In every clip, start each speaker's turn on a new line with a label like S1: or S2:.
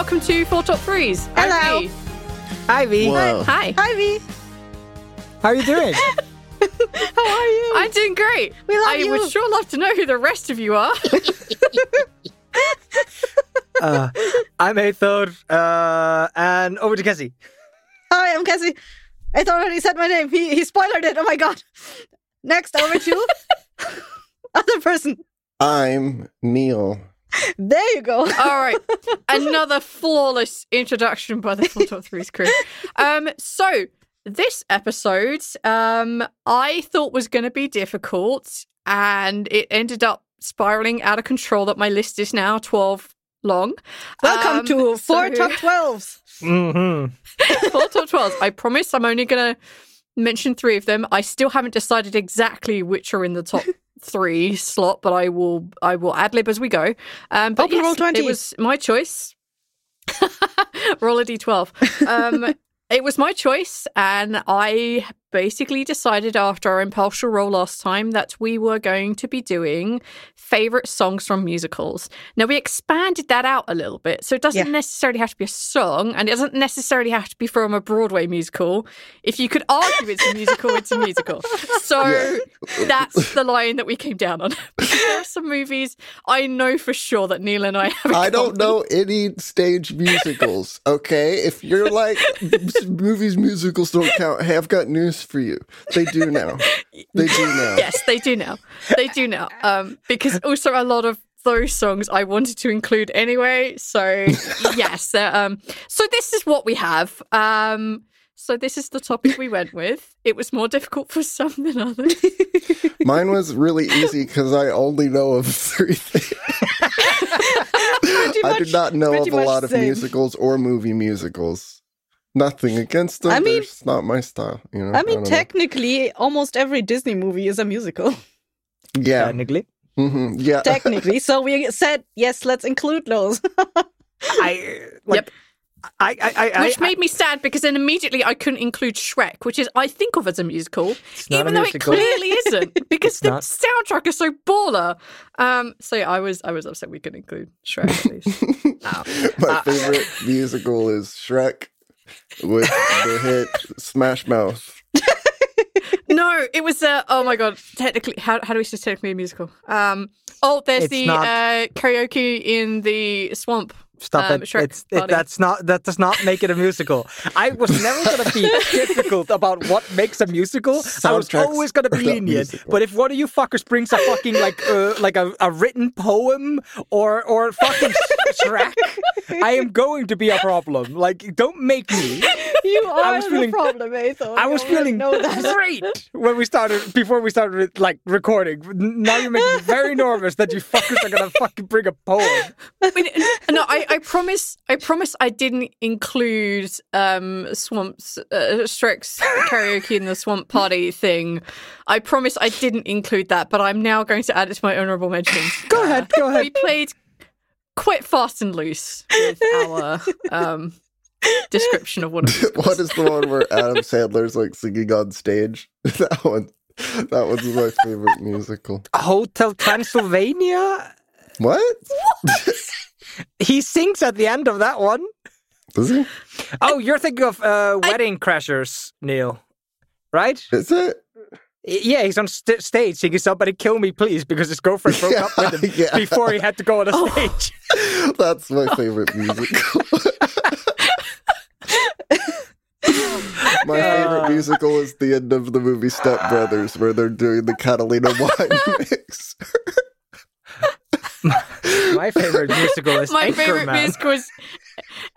S1: Welcome to Four Top Threes. I'm
S2: Hello.
S1: Lee.
S3: Ivy,
S4: Whoa.
S1: Hi.
S2: Hi, V.
S3: how are you doing?
S2: How are you?
S1: I'm doing great.
S2: We love
S1: I
S2: you.
S1: would sure love to know who the rest of you are.
S3: uh, I'm Eyþór, uh, and over to Cassie.
S2: Hi, I'm Cassie. I thought already said my name. He he spoiled it. Oh my god. Next, over to other person.
S5: I'm Neil.
S2: There you go.
S1: All right, another flawless introduction by the Four Top Threes crew. Um, so this episode, um, I thought was going to be difficult, and it ended up spiraling out of control. That my list is now twelve long.
S2: Welcome
S1: Um,
S2: to four
S1: so-
S2: top twelves.
S3: Mm-hmm.
S1: four top 12s. I promise I'm only going to mention three of them. I still haven't decided exactly which are in the top three slot, but I will I will ad lib as we go. Um, but
S2: Open
S1: yes,
S2: roll 20.
S1: It was my choice. roll a d12. Um, it was my choice, and I basically decided after our impulsive roll last time that we were going to be doing favorite songs from musicals. Now we expanded that out a little bit, so it doesn't
S2: Yeah.
S1: necessarily have to be a song, and it doesn't necessarily have to be from a Broadway musical. If you could argue it's a musical, it's a musical. So that's the line that we came down on. there are some movies I know for sure that Neil and I have.
S5: I don't know any stage musicals, okay? If you're like, movies musicals don't count, hey, I've got news for you. They do now. They do now.
S1: yes, they do now. They do now. Um, because also a lot of those songs I wanted to include anyway. So yes, they're, um, so this is what we have. Um, so this is the topic we went with. It was more difficult for some than others.
S5: Mine was really easy because I only know of three things. I do
S2: much-
S5: not know of a lot of musicals or movie musicals. Nothing against them.
S2: I mean-
S5: they're just not my style. You know.
S2: I mean,
S5: don't know.
S2: technically, almost every Disney movie is a musical.
S5: Yeah.
S3: Technically,
S5: hmm Yeah.
S2: Technically, so we said yes. Let's include those.
S3: I like,
S1: Yep.
S3: I, I, I, I,
S1: which made me sad because then immediately I couldn't include Shrek, which is I think of as a musical,
S3: not a
S1: even though
S3: musical.
S1: it clearly isn't, because
S3: It's
S1: the
S3: not.
S1: soundtrack is so baller. Um, so yeah, I was I was upset we couldn't include Shrek. At least. Oh.
S5: My favorite musical is Shrek with the hit Smash Mouth.
S1: No, it was uh, oh my god. Technically, how how do we say technically a musical? Um, oh, there's
S3: It's
S1: the
S3: not-
S1: uh, karaoke in the swamp.
S3: Stop
S1: um,
S3: it.
S1: Shrek
S3: It's, it. That's not. That does not make it a musical. I was never going to be difficult about what makes a musical. I was always going to be
S5: are
S3: lenient. But if one of you fuckers brings a fucking like uh, like a, a written poem or or fucking track, I am going to be a problem. Like, don't make me.
S2: you are
S3: was
S2: the
S3: feeling-
S2: problem, Ethan.
S3: I was feeling
S2: know that.
S3: great when we started before we started like recording. Now you're making me very nervous that you fuckers are gonna fucking bring a poem.
S1: Wait, no, I, I promise. I promise I didn't include um Swamp's uh, Shrek's karaoke in the swamp party thing. I promise I didn't include that, but I'm now going to add it to my honourable mentions.
S3: Go ahead, go ahead.
S1: we played quite fast and loose with our um, description of what it.
S5: What is the one where Adam Sandler's like singing on stage? That one. That one's my favorite musical.
S3: Hotel Transylvania.
S5: What? What?
S3: He sings at the end of that one.
S5: Does he?
S3: Oh, you're thinking of uh, Wedding Crashers, Neil, right?
S5: Is it?
S3: Yeah, he's on st- stage singing "Somebody Kill Me, Please" because his girlfriend broke up with him
S5: Yeah.
S3: before he had to go on a stage.
S5: That's my favorite musical. My favorite
S3: Uh.
S5: musical is the end of the movie Step Brothers, where they're doing the Catalina wine mix.
S3: My favorite musical is
S1: My favorite musical is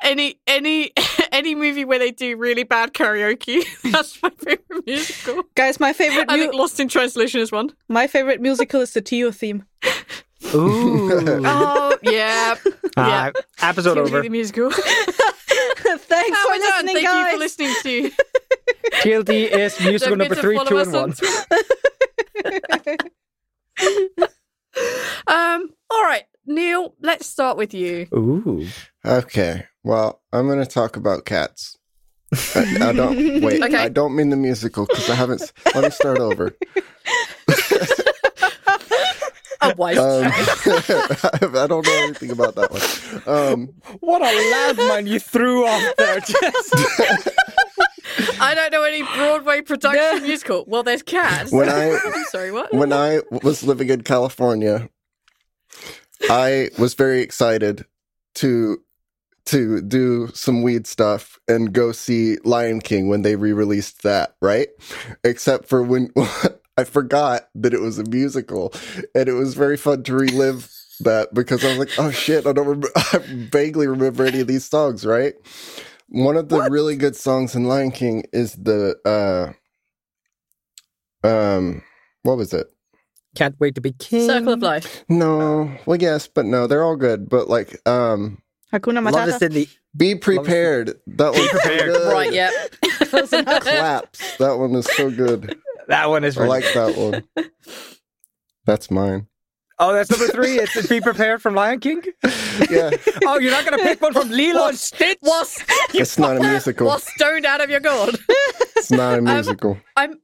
S1: any any any movie where they do really bad karaoke. That's my favorite musical.
S2: Guys, my favorite
S1: I think Lost in Translation is one.
S2: my favorite musical is the Tio theme.
S3: Ooh.
S1: Oh yeah,
S3: Ah, episode
S1: Timothy
S3: over.
S1: the musical.
S2: Thanks
S1: Oh,
S2: for
S1: we're done.
S2: listening,
S1: Thank
S2: guys.
S1: you for listening to.
S3: TLD is musical
S1: Don't
S3: number three,
S1: follow
S3: two,
S1: us
S3: and one.
S1: Twitter. um. All right, Neil. Let's start with you.
S3: Ooh.
S5: Okay. Well, I'm going to talk about cats. I, I don't wait.
S1: Okay.
S5: I don't mean the musical because I haven't. Let me start over.
S1: Wise.
S5: Um, I don't know anything about that one. Um,
S3: What a landmine you threw off there, Jess.
S1: I don't know any Broadway production musical. Well, there's Cats.
S5: When I-
S1: I'm sorry, what?
S5: when I was living in California, I was very excited to to do some weed stuff and go see Lion King when they re-released that, right? Except for when I forgot that it was a musical, and it was very fun to relive that because I was like, "Oh shit, I don't remember. I vaguely remember any of these songs." Right? One of the really good songs in Lion King is the uh, um, what was it?
S3: Can't wait to be king.
S1: Circle of Life.
S5: No, well, yes, but no, they're all good. But like, um,
S2: Hakuna
S3: Love is
S2: Matata.
S3: in the
S5: be prepared. That one's
S3: prepared.
S5: so good.
S1: Right, yeah.
S5: Claps. That one is so good.
S3: that one is
S5: I
S3: really
S5: like that one. That's mine.
S3: Oh, that's number three. It's Be Prepared from Lion King.
S5: Yeah,
S3: Oh, you're not gonna pick one from Lilo and Stitch?
S1: Was,
S5: it's not a musical.
S1: was stoned out of your gourd.
S5: It's not a musical.
S1: I'm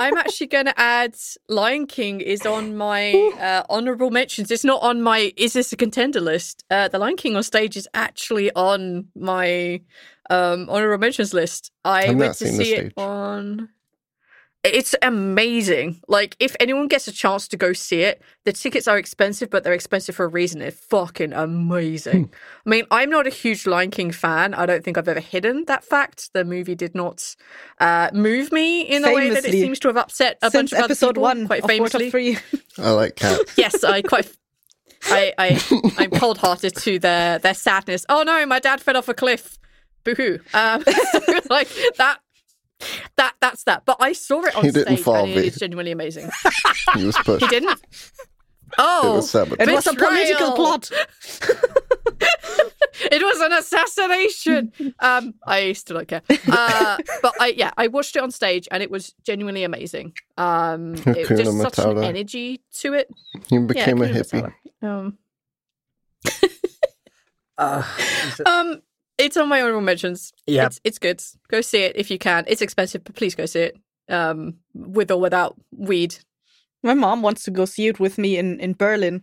S1: I'm actually going to add Lion King is on my uh, honorable mentions. It's not on my is this a contender list. Uh, the Lion King on stage is actually on my um, honorable mentions list. I
S5: I've
S1: went
S5: not
S1: to
S5: seen
S1: see it on. It's amazing. Like if anyone gets a chance to go see it, the tickets are expensive, but they're expensive for a reason. It's fucking amazing. I mean, I'm not a huge Lion King fan. I don't think I've ever hidden that fact. The movie did not uh, move me in the way that it seems to have upset a bunch of other
S2: episode
S1: people,
S2: one
S1: quite
S2: of War
S1: famously.
S2: Three.
S5: I like cats.
S1: yes, I quite. I, I I'm cold hearted to their their sadness. Oh no, my dad fell off a cliff. Boo hoo. Um, so, like that. That that's that. But I saw it on
S5: He didn't
S1: stage,
S5: fall,
S1: and it
S5: V.
S1: genuinely amazing.
S5: He was pushed.
S1: He didn't.
S5: It
S1: Oh,
S5: was sabotage.
S2: It was a political plot.
S1: it was an assassination. Um, I still don't care. Uh, but I yeah, I watched it on stage and it was genuinely amazing. Um, it
S5: Hakuna
S1: just such an energy to it.
S5: He became a hippie.
S1: Matata. Um,
S3: Uh,
S1: um, it's on my honorable mentions.
S3: Yeah.
S1: it's, it's good. Go see it if you can. It's expensive, but please go see it. Um, with or without weed.
S2: My mom wants to go see it with me in in Berlin,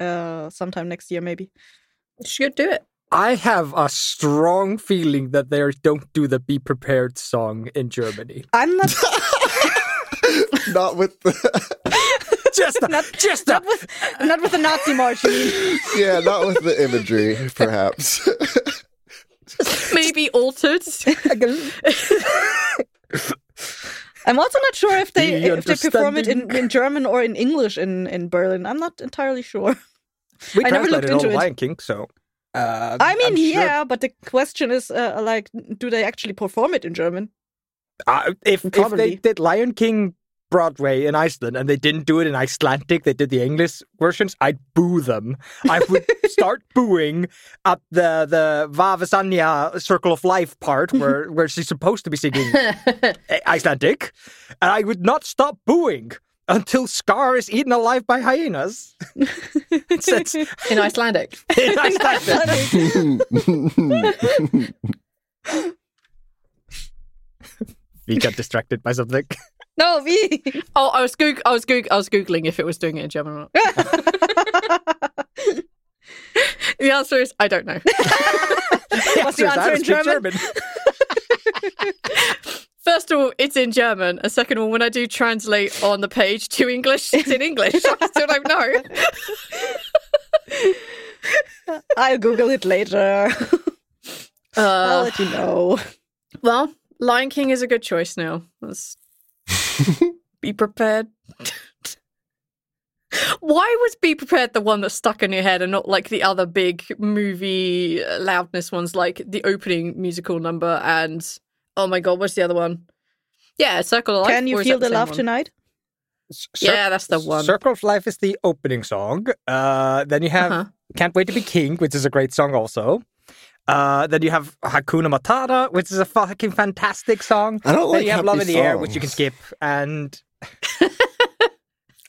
S2: uh, sometime next year maybe.
S1: You should do it.
S3: I have a strong feeling that they don't do the Be Prepared song in Germany.
S2: I'm not
S5: Not with the,
S3: Just a, just a,
S2: not with not with the Nazi march.
S5: Yeah, not with the imagery, perhaps.
S1: Maybe altered.
S2: I'm also not sure if they
S3: you
S2: if they perform it in, in German or in English in in Berlin. I'm not entirely sure.
S3: we
S2: I never looked into
S3: of
S2: it.
S3: Lion King, so. Uh,
S2: I mean,
S3: sure-
S2: yeah, but the question is, uh, like, do they actually perform it in German?
S3: Uh, if, if they
S2: Probably.
S3: did Lion King Broadway in Iceland and they didn't do it in Icelandic, they did the English versions, I'd boo them. I would start booing at the the Vavasanya Circle of Life part where, where she's supposed to be singing Icelandic, and I would not stop booing until Scar is eaten alive by hyenas. it's, it's
S1: in Icelandic.
S3: in Icelandic. we got distracted by something.
S2: No, me.
S1: Oh, I was goog- I was goog- I was googling if it was doing it in German or not. The answer is I don't know.
S2: What's the
S3: Yes, I
S2: answer in
S3: speak
S2: German?
S1: First of all, it's in German, and second of all, when I do translate on the page to English, it's in English. I still don't know.
S2: I'll Google it later. I'll
S1: Uh,
S2: let you know.
S1: well, Lion King is a good choice now. Let's be prepared. Why was Be Prepared the one that stuck in your head and not like the other big movie uh, loudness ones like the opening musical number and oh my god, what's the other one? Yeah, Circle of Life.
S2: Can you feel
S1: that
S2: the love
S1: one?
S2: tonight?
S3: Cir-
S1: Yeah, that's the one.
S3: Circle of Life is the opening song. Uh, then you have
S1: Uh-huh.
S3: Can't Wait to Be King, which is a great song also. Uh, then you have Hakuna Matata, which is a fucking fantastic song.
S5: I don't like.
S3: then you have Love in the Air, which you can skip. And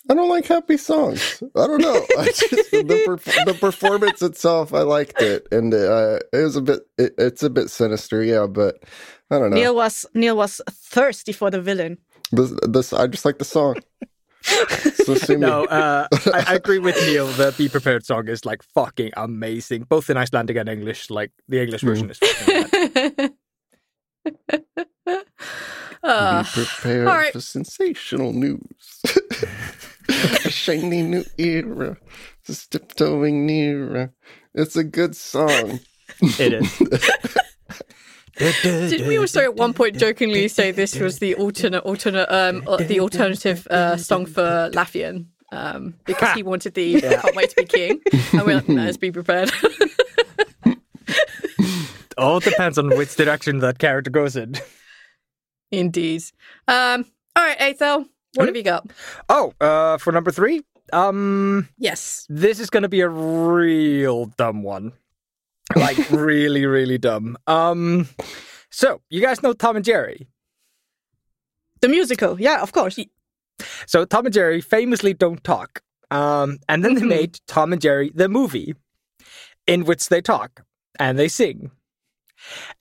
S5: I don't like happy songs. I don't know. I just, the, per- the performance itself, I liked it, and uh, it was a bit. It, it's a bit sinister, yeah. But I don't know.
S2: Neil was Neil was thirsty for the villain.
S5: This, this, I just like the song. so
S3: no, uh, I, I agree with Neil. The Be Prepared song is like fucking amazing, both in Icelandic and English. Like the English version is fucking rad.
S1: Uh,
S5: Be prepared
S1: all right.
S5: for sensational news. a shiny new era, just tiptoeing nearer. It's a good song.
S3: It is.
S1: Did we also at one point jokingly say this was the alternate, alternate, um, uh, the alternative uh, song for Laffian? Um, because he wanted the "Can't Wait to Be King," and we're like, let's be prepared."
S3: all depends on which direction that character goes in.
S1: Indeed. Um, all right, Eyþór, what have you got?
S3: Oh, uh, for number three, um,
S1: Yes.
S3: this is gonna be a real dumb one. Like really, really dumb. Um, so you guys know Tom and Jerry.
S2: The musical, yeah, of course.
S3: So Tom and Jerry famously don't talk. Um, and then they
S1: Mhm.
S3: made Tom and Jerry the movie, in which they talk and they sing.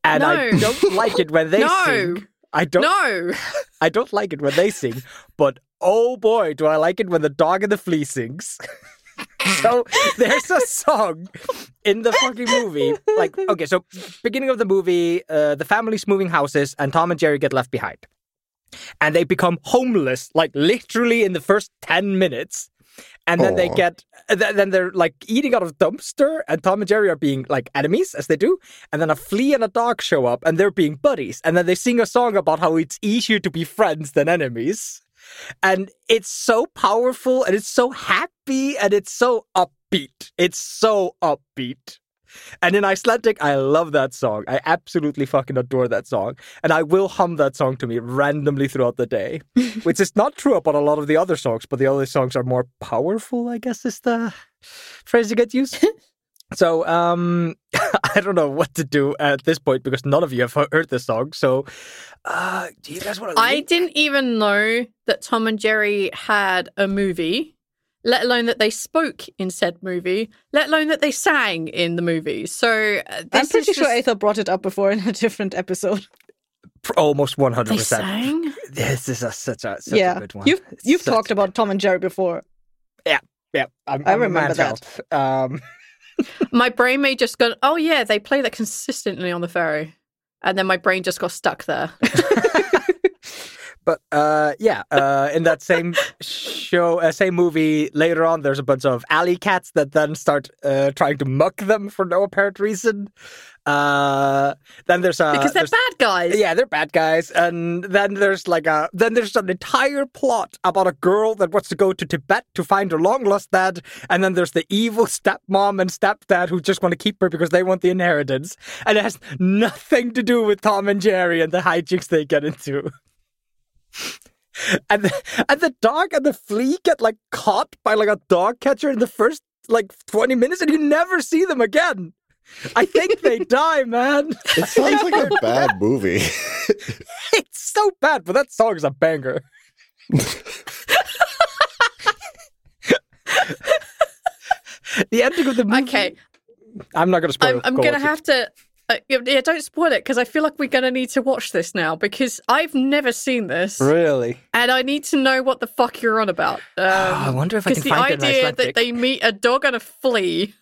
S3: And I don't like it when they
S1: No.
S3: sing. I don't.
S1: No.
S3: I don't like it when they sing. But oh boy, do I like it when the dog and the flea sings. So there's a song in the fucking movie. Like, okay, so beginning of the movie, uh, the family's moving houses, and Tom and Jerry get left behind, and they become homeless, like literally in the first ten minutes. And then they get, th- then they're like eating out of dumpster, and Tom and Jerry are being like enemies as they do. And then a flea and a dog show up, and they're being buddies. And then they sing a song about how it's easier to be friends than enemies. And it's so powerful, and it's so happy, and it's so upbeat. It's so upbeat. And in Icelandic, I love that song. I absolutely fucking adore that song. And I will hum that song to me randomly throughout the day, which is not true about a lot of the other songs, but the other songs are more powerful, I guess is the phrase you get used. so, um, I don't know what to do at this point because none of you have heard this song. So, uh, do you guys want to?
S1: I didn't even know that Tom and Jerry had a movie, let alone that they spoke in said movie, let alone that they sang in the movie. So uh, this
S2: I'm pretty
S1: is
S2: sure
S1: just-
S2: Eyþór brought it up before in a different episode.
S3: almost one hundred
S1: they sang.
S3: This is a, such a such
S2: yeah,
S3: a good one.
S2: you've you've talked
S3: a-
S2: about Tom and Jerry before.
S3: Yeah, I'm,
S2: I
S3: I'm a
S2: remember that.
S3: Um,
S1: My brain may just go, oh yeah, they play that consistently on the ferry, and then my brain just got stuck there.
S3: But uh, yeah, uh, in that same show, uh, same movie, later on, there's a bunch of alley cats that then start uh, trying to muck them for no apparent reason. Uh, then there's a
S1: because they're bad guys.
S3: Yeah, they're bad guys, and then there's like a then there's an entire plot about a girl that wants to go to Tibet to find her long lost dad, and then there's the evil stepmom and stepdad who just want to keep her because they want the inheritance, and it has nothing to do with Tom and Jerry and the hijinks they get into. And the, and the dog and the flea get like caught by like a dog catcher in the first like 20 minutes and you never see them again. I think they die, man.
S5: It sounds like a bad movie.
S3: It's so bad, but that song is a banger. the ending of the movie.
S1: Okay,
S3: I'm not going to spoil.
S1: I'm, I'm gonna have to. Uh, yeah, don't spoil it because I feel like we're gonna need to watch this now because I've never seen this
S3: Really?
S1: and I need to know what the fuck you're on about. Um,
S3: I wonder if I can
S1: the
S3: find it in
S1: idea that they meet a dog and a flea,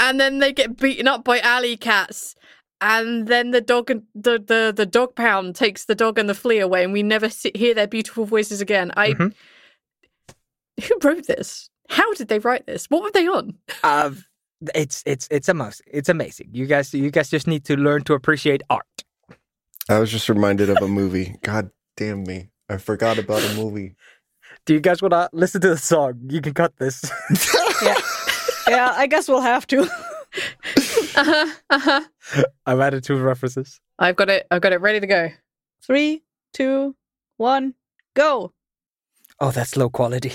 S1: and then they get beaten up by alley cats, and then the dog and the, the the dog pound takes the dog and the flea away, and we never see, hear their beautiful voices again. I
S3: Mhm.
S1: who wrote this? How did they write this? What were they on?
S3: Uh, it's it's it's amazing. It's amazing. You guys you guys just need to learn to appreciate art.
S5: I was just reminded of a movie. God damn me. I forgot about a movie.
S3: Do you guys want to listen to the song? You can cut this.
S2: yeah, I guess we'll have to.
S1: Uh-huh, uh-huh.
S3: I've added two references.
S1: I've got it. I've got it ready to go.
S2: Three, two, one, go.
S3: Oh, that's low quality.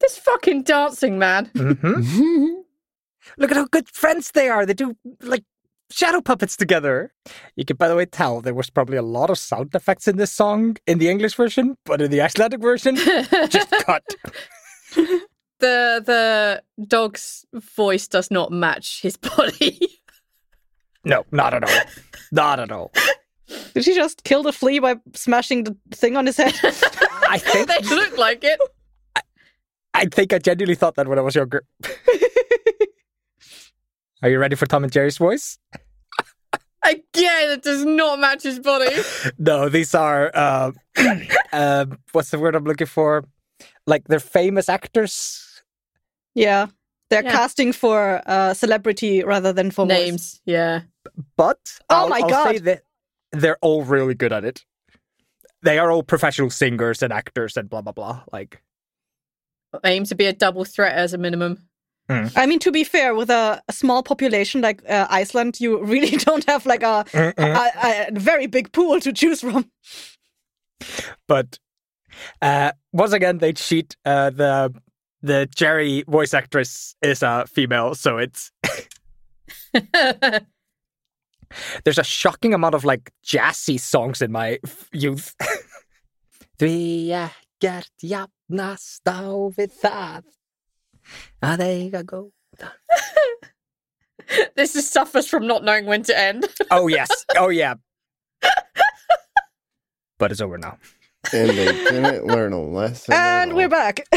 S1: This fucking dancing man.
S3: hmm Look at how good friends they are. They do like shadow puppets together. You can, by the way, tell there was probably a lot of sound effects in this song in the English version, but in the Icelandic version, just cut.
S1: the the dog's voice does not match his body.
S3: No, not at all. Not at all.
S2: Did she just kill the flea by smashing the thing on his head?
S3: I think
S1: they look like it.
S3: I think I genuinely thought that when I was younger. Are you ready for Tom and Jerry's voice?
S1: Again, it does not match his body.
S3: No, these are uh, uh, what's the word I'm looking for? Like they're famous actors.
S2: yeah. They're
S1: Yeah.
S2: casting for uh, celebrity rather than for voice.
S1: Names, yeah.
S3: But
S2: Oh
S3: I'll-
S2: my
S3: I'll
S2: God.
S3: say that they're all really good at it. They are all professional singers and actors and blah blah blah. Like
S1: Aim to be a double threat as a minimum.
S2: I mean, to be fair, with a, a small population like uh, Iceland, you really don't have like a, a, a very big pool to choose from.
S3: but uh, once again they cheat. Uh, the the Jerry voice actress is a female, so it's there's a shocking amount of like jazzy songs in my f- youth. Því ekkert jafnast á við það að eiga góða.
S1: this is suffers from not knowing when to end.
S3: Oh yes, oh yeah. But it's over now.
S5: and they didn't learn a lesson.
S2: And we're back.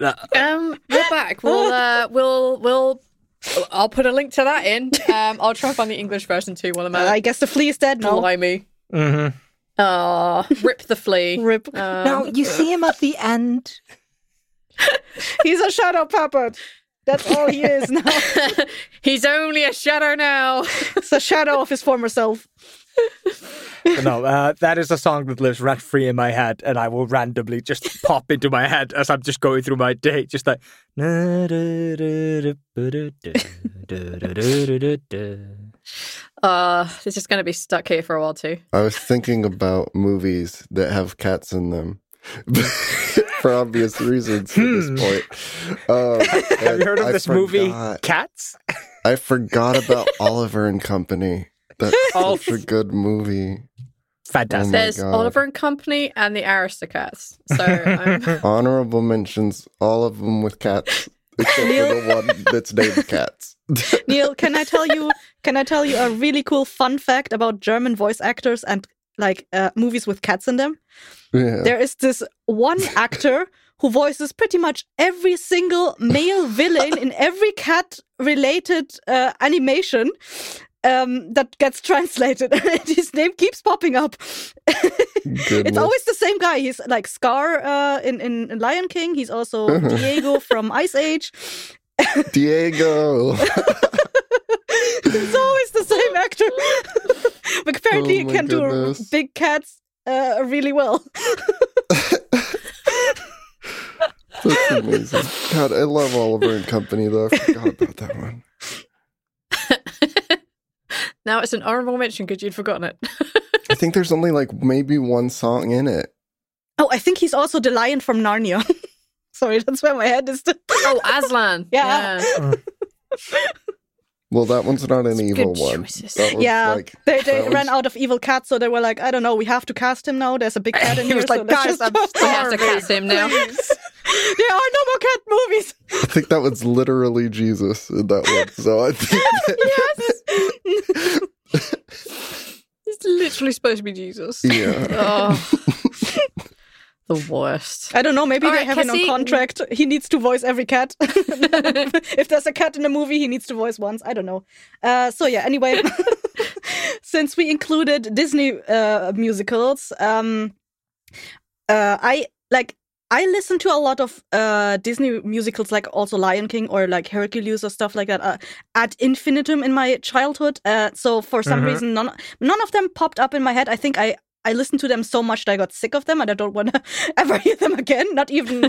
S1: Um, we're back. We'll uh, we'll we'll. I'll put a link to that in. Um, I'll try and find the English version too while I'm
S2: Uh, I guess the flea is dead now.
S1: Blimey.
S3: Mm-hmm.
S1: Ah, rip the flea.
S2: Rip.
S1: Um,
S3: you see him at the end.
S2: He's a shadow puppet. That's all he is now.
S1: He's only a shadow now.
S2: It's a shadow of his former self.
S3: no, uh, that is a song that lives rent free in my head, and I will randomly just pop into my head as I'm just going through my day, just like.
S1: Uh, this is going to be stuck here for a while too.
S5: I was thinking about movies that have cats in them. For obvious reasons at this point. Um,
S3: Have you heard of
S5: I
S3: this movie, Cats?
S5: I forgot about Oliver and Company. That's
S1: Oh.
S5: such a good movie.
S3: Fantastic.
S5: Oh
S1: There's
S5: God.
S1: Oliver and Company and the Aristocats. So um,
S5: Honorable mentions, all of them with cats, except for the one that's named Cats.
S2: Neil, can I tell you? Can I tell you a really cool fun fact about German voice actors and like uh, movies with cats in them?
S5: yeah.
S2: There is this one actor who voices pretty much every single male villain in every cat-related uh, animation. Um, that gets translated. and His name keeps popping up. it's always the same guy. He's like Scar uh, in, in Lion King. He's also
S5: Uh-huh.
S2: Diego from Ice Age.
S5: Diego.
S2: it's always the same actor. but apparently,
S5: Oh
S2: he can do big cats uh, really well.
S5: That's amazing. God, I love Oliver and Company though. I forgot about that one.
S1: now it's an honorable mention because you'd forgotten it.
S5: I think there's only like maybe one song in it.
S2: Oh, I think he's also the lion from Narnia. Sorry, that's where my head is.
S1: oh, Aslan.
S2: Yeah.
S5: Well, that one's not an evil one.
S1: choices.
S5: That one's
S2: yeah,
S5: like
S2: they, they ran
S5: one's-
S2: out of evil cats, so they were like, I don't know, we have to cast him now. There's a big cat in
S3: He
S2: here.
S3: was
S2: so
S3: like,
S2: let's
S3: "Guys,
S2: just-
S3: I'm
S1: We have to cast him now.
S2: there are no more cat movies.
S5: I think that was literally Jesus in that one. So I think
S1: yes. It's literally supposed to be Jesus.
S5: yeah.
S1: Oh. The worst.
S2: I don't know. Maybe
S1: All
S2: they
S1: right,
S2: have it on
S1: Cassie-
S2: contract. He needs to voice every cat. if there's a cat in a movie, he needs to voice once. I don't know. Uh, so yeah. Anyway, since we included Disney uh, musicals, um, uh, I like. I listen to a lot of uh, Disney musicals, like also Lion King or like Hercules or stuff like that, uh, ad infinitum in my childhood. Uh, so for some
S3: Mhm.
S2: reason, none none of them popped up in my head. I think I I listened to them so much that I got sick of them and I don't want to ever hear them again, not even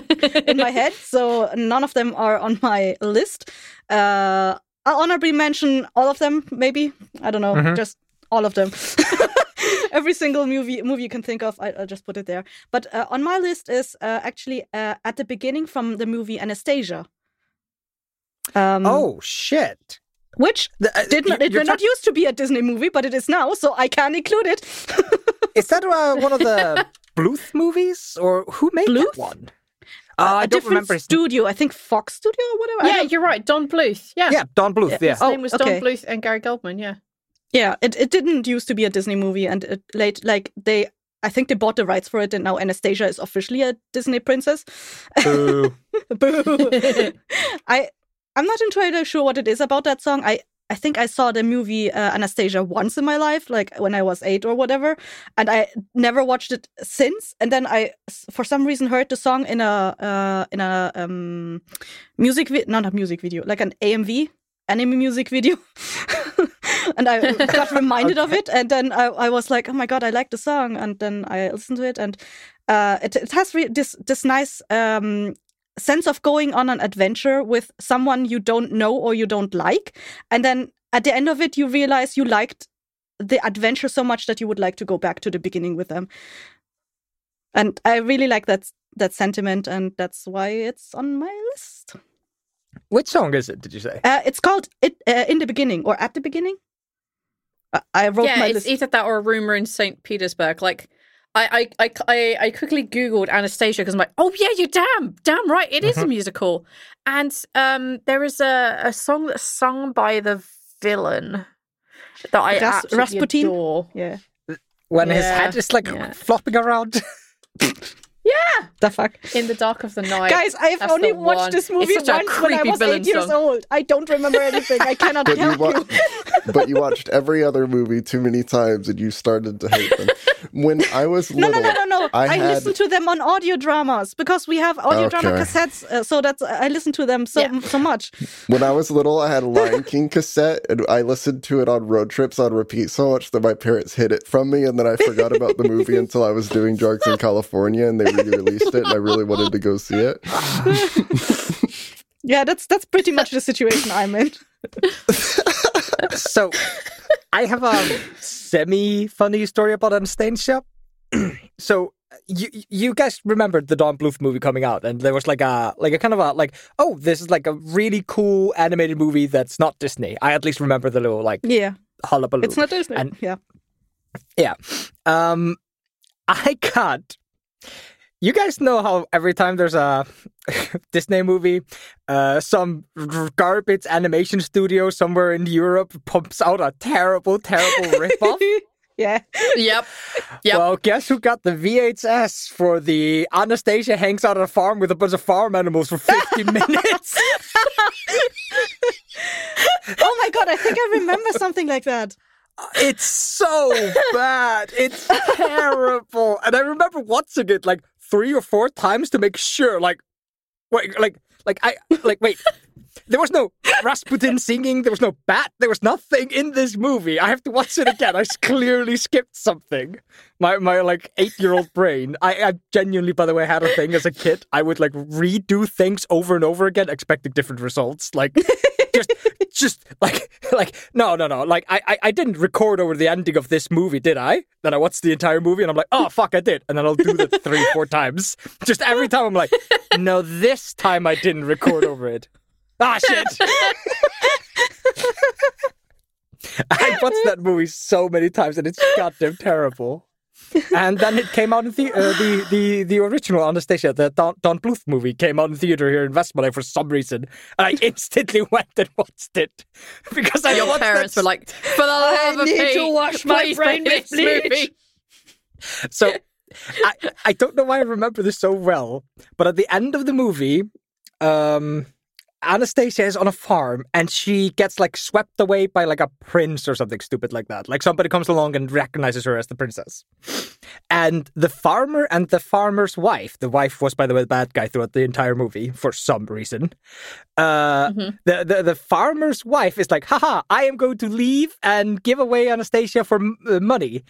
S2: in my head. So none of them are on my list. Uh, I'll honorably mention all of them, maybe. I don't know,
S3: Mhm.
S2: just all of them. Every single movie movie you can think of, I, I'll just put it there. But uh, on my list is uh, actually uh, at the beginning from the movie Anastasia. Um,
S3: oh shit!
S2: Which
S3: The- uh,
S2: did not, it
S3: you're
S2: did not used to be a Disney movie, but it is now, so I can include it.
S3: Is that uh, one of the Bluth movies, or who made
S2: Bluth?
S3: that one? Uh, I
S2: a
S3: don't
S2: different
S3: remember his
S2: studio, I think Fox Studio or whatever.
S1: Yeah, you're right. Don Bluth. Yeah.
S3: Yeah, Don Bluth. Yeah.
S1: His
S2: Oh,
S1: name was
S2: okay.
S1: Don Bluth and Gary Goldman. Yeah.
S2: yeah. It it didn't used to be a Disney movie, and it late like they. I think they bought the rights for it, and now Anastasia is officially a Disney princess.
S3: Boo.
S2: Boo! I I'm not entirely sure what it is about that song. I I think I saw the movie uh, Anastasia once in my life, like when I was eight or whatever, and I never watched it since. And then I, for some reason, heard the song in a uh, in a um, music video, not a music video, like an AMV anime music video, and I got reminded of it. And then I, I was like, oh my god, I like the song. And then I listened to it, and uh, it it has re- this this nice um, sense of going on an adventure with someone you don't know or you don't like and then at the end of it you realize you liked the adventure so much that you would like to go back to the beginning with them and i really like that that sentiment and that's why it's on my list
S3: Which song is it? Did you say?
S2: uh, it's called it uh, in the beginning or at the beginning I- i wrote
S1: yeah,
S2: my
S1: it's
S2: list
S1: either that or a rumor in St. Petersburg. Like, I, I, I, I, I quickly Googled Anastasia because I'm like, oh, yeah, you're damn, damn right. It is a musical. And um, there is a, a song that's sung by the villain that I
S2: Ras-
S1: absolutely
S2: Rasputin?
S1: adore.
S2: yeah
S3: When his head is like
S1: yeah.
S3: flopping around.
S1: Yeah.
S2: the fuck
S1: In the dark of the night.
S2: Guys, I've
S1: That's
S2: only watched
S1: one.
S2: this movie
S1: It's such a
S2: once when I was
S1: villain
S2: eight years
S1: song.
S2: old. I don't remember anything. I cannot
S5: But you,
S2: help
S5: wa-
S2: you.
S5: but you watched every other movie too many times and you started to hate them. When I was
S2: No,
S5: little,
S2: no, no, no, no.
S5: I
S2: I,
S5: had-
S2: listen to them on audio dramas because we have audio drama cassettes. Uh, so that's I listen to them so
S1: Yeah.
S2: so much.
S5: when I was little, I had a Lion King cassette and I listened to it on road trips on repeat so much that my parents hid it from me and then I forgot about the movie until I was doing drugs in California and they re-released it and I really wanted to go see it.
S2: Yeah, that's that's pretty much the situation I'm in.
S3: so I have a semi funny story about Anastasia. so you you guys remembered the Don Bluth movie coming out, and there was like a like a kind of a like oh this is like a really cool animated movie that's not Disney. I at least remember the little like
S2: Yeah,
S3: hullabaloo.
S2: it's not Disney.
S3: And-
S2: yeah,
S3: Yeah. Um I got you guys know how every time there's a Disney movie, uh, some r- garbage animation studio somewhere in Europe pumps out a terrible, terrible ripoff?
S2: yeah.
S1: Yep. Yep.
S3: Well, guess who got the VHS for the Anastasia hangs out at a farm with a bunch of farm animals for 50 minutes?
S2: Oh my god, I think I remember something like that.
S3: It's so bad. It's terrible. And I remember watching it like three or four times to make sure, like, wait, like, like I, like, wait. There was no Rasputin singing. There was no bat. There was nothing in this movie. I have to watch it again. I clearly skipped something. My my like eight year old brain. I, I genuinely, by the way, had a thing as a kid. I would like redo things over and over again, expecting different results. Like just just like like no no no. Like I, I I didn't record over the ending of this movie did I? Then I watched the entire movie and I'm like oh fuck I did. And then I'll do that three four times. Just every time I'm like no this time I didn't record over it. Ah shit. I watched that movie so many times and it's goddamn terrible and then it came out in the uh, the the the original Anastasia, the Don, Don Bluth movie, came out in theater here in Westmont for some reason, and I instantly went and watched it because I
S1: Your parents
S3: that
S1: were like, for the
S2: I
S1: love of
S2: need to wash my brain with bleach."
S1: movie."
S3: So I I don't know why I remember this so well, but at the end of the movie, um Anastasia is on a farm and she gets like swept away by like a prince or something stupid like that. Like somebody comes along and recognizes her as the princess. And the farmer and the farmer's wife, the wife was by the way the bad guy throughout the entire movie for some reason. Uh
S1: Mhm.
S3: the, the the farmer's wife is like, haha, I am going to leave and give away Anastasia for m- uh, money.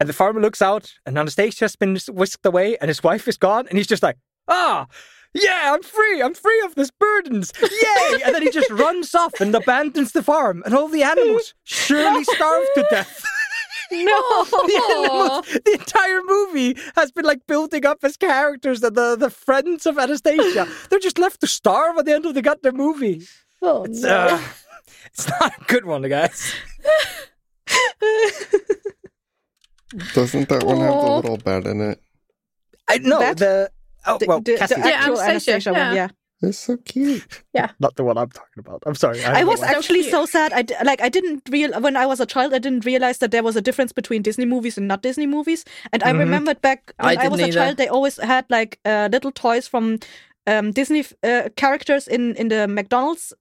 S3: And the farmer looks out, and Anastasia's been whisked away, and his wife is gone, and he's just like, ah, yeah, I'm free, I'm free of this burdens, yay! And then he just runs off and abandons the farm, and all the animals surely starve to death.
S2: No.
S3: the animals, the entire movie has been like building up as characters and the, the friends of Anastasia. They're just left to starve at the end of the goddamn movie.
S2: Oh,
S3: It's,
S2: no.
S3: uh, it's not a good one, guys.
S5: Doesn't that one have the little bat in it?
S3: I know the oh well,
S2: the, the
S3: Cassie,
S1: Yeah,
S2: actual
S1: Anastasia,
S2: Anastasia, one,
S1: yeah.
S2: yeah.
S5: It's so cute. Yeah.
S3: Not the one I'm talking about. I'm sorry.
S2: I
S3: don't
S2: was actually
S1: cute.
S2: so sad. I d- like I didn't real when I was a child. I didn't realize that there was a difference between Disney movies and not Disney movies. And I
S3: Mhm.
S2: remembered back when I,
S1: didn't
S2: was a
S1: either.
S2: child, they always had like uh, little toys from um, Disney uh, characters in in the McDonald's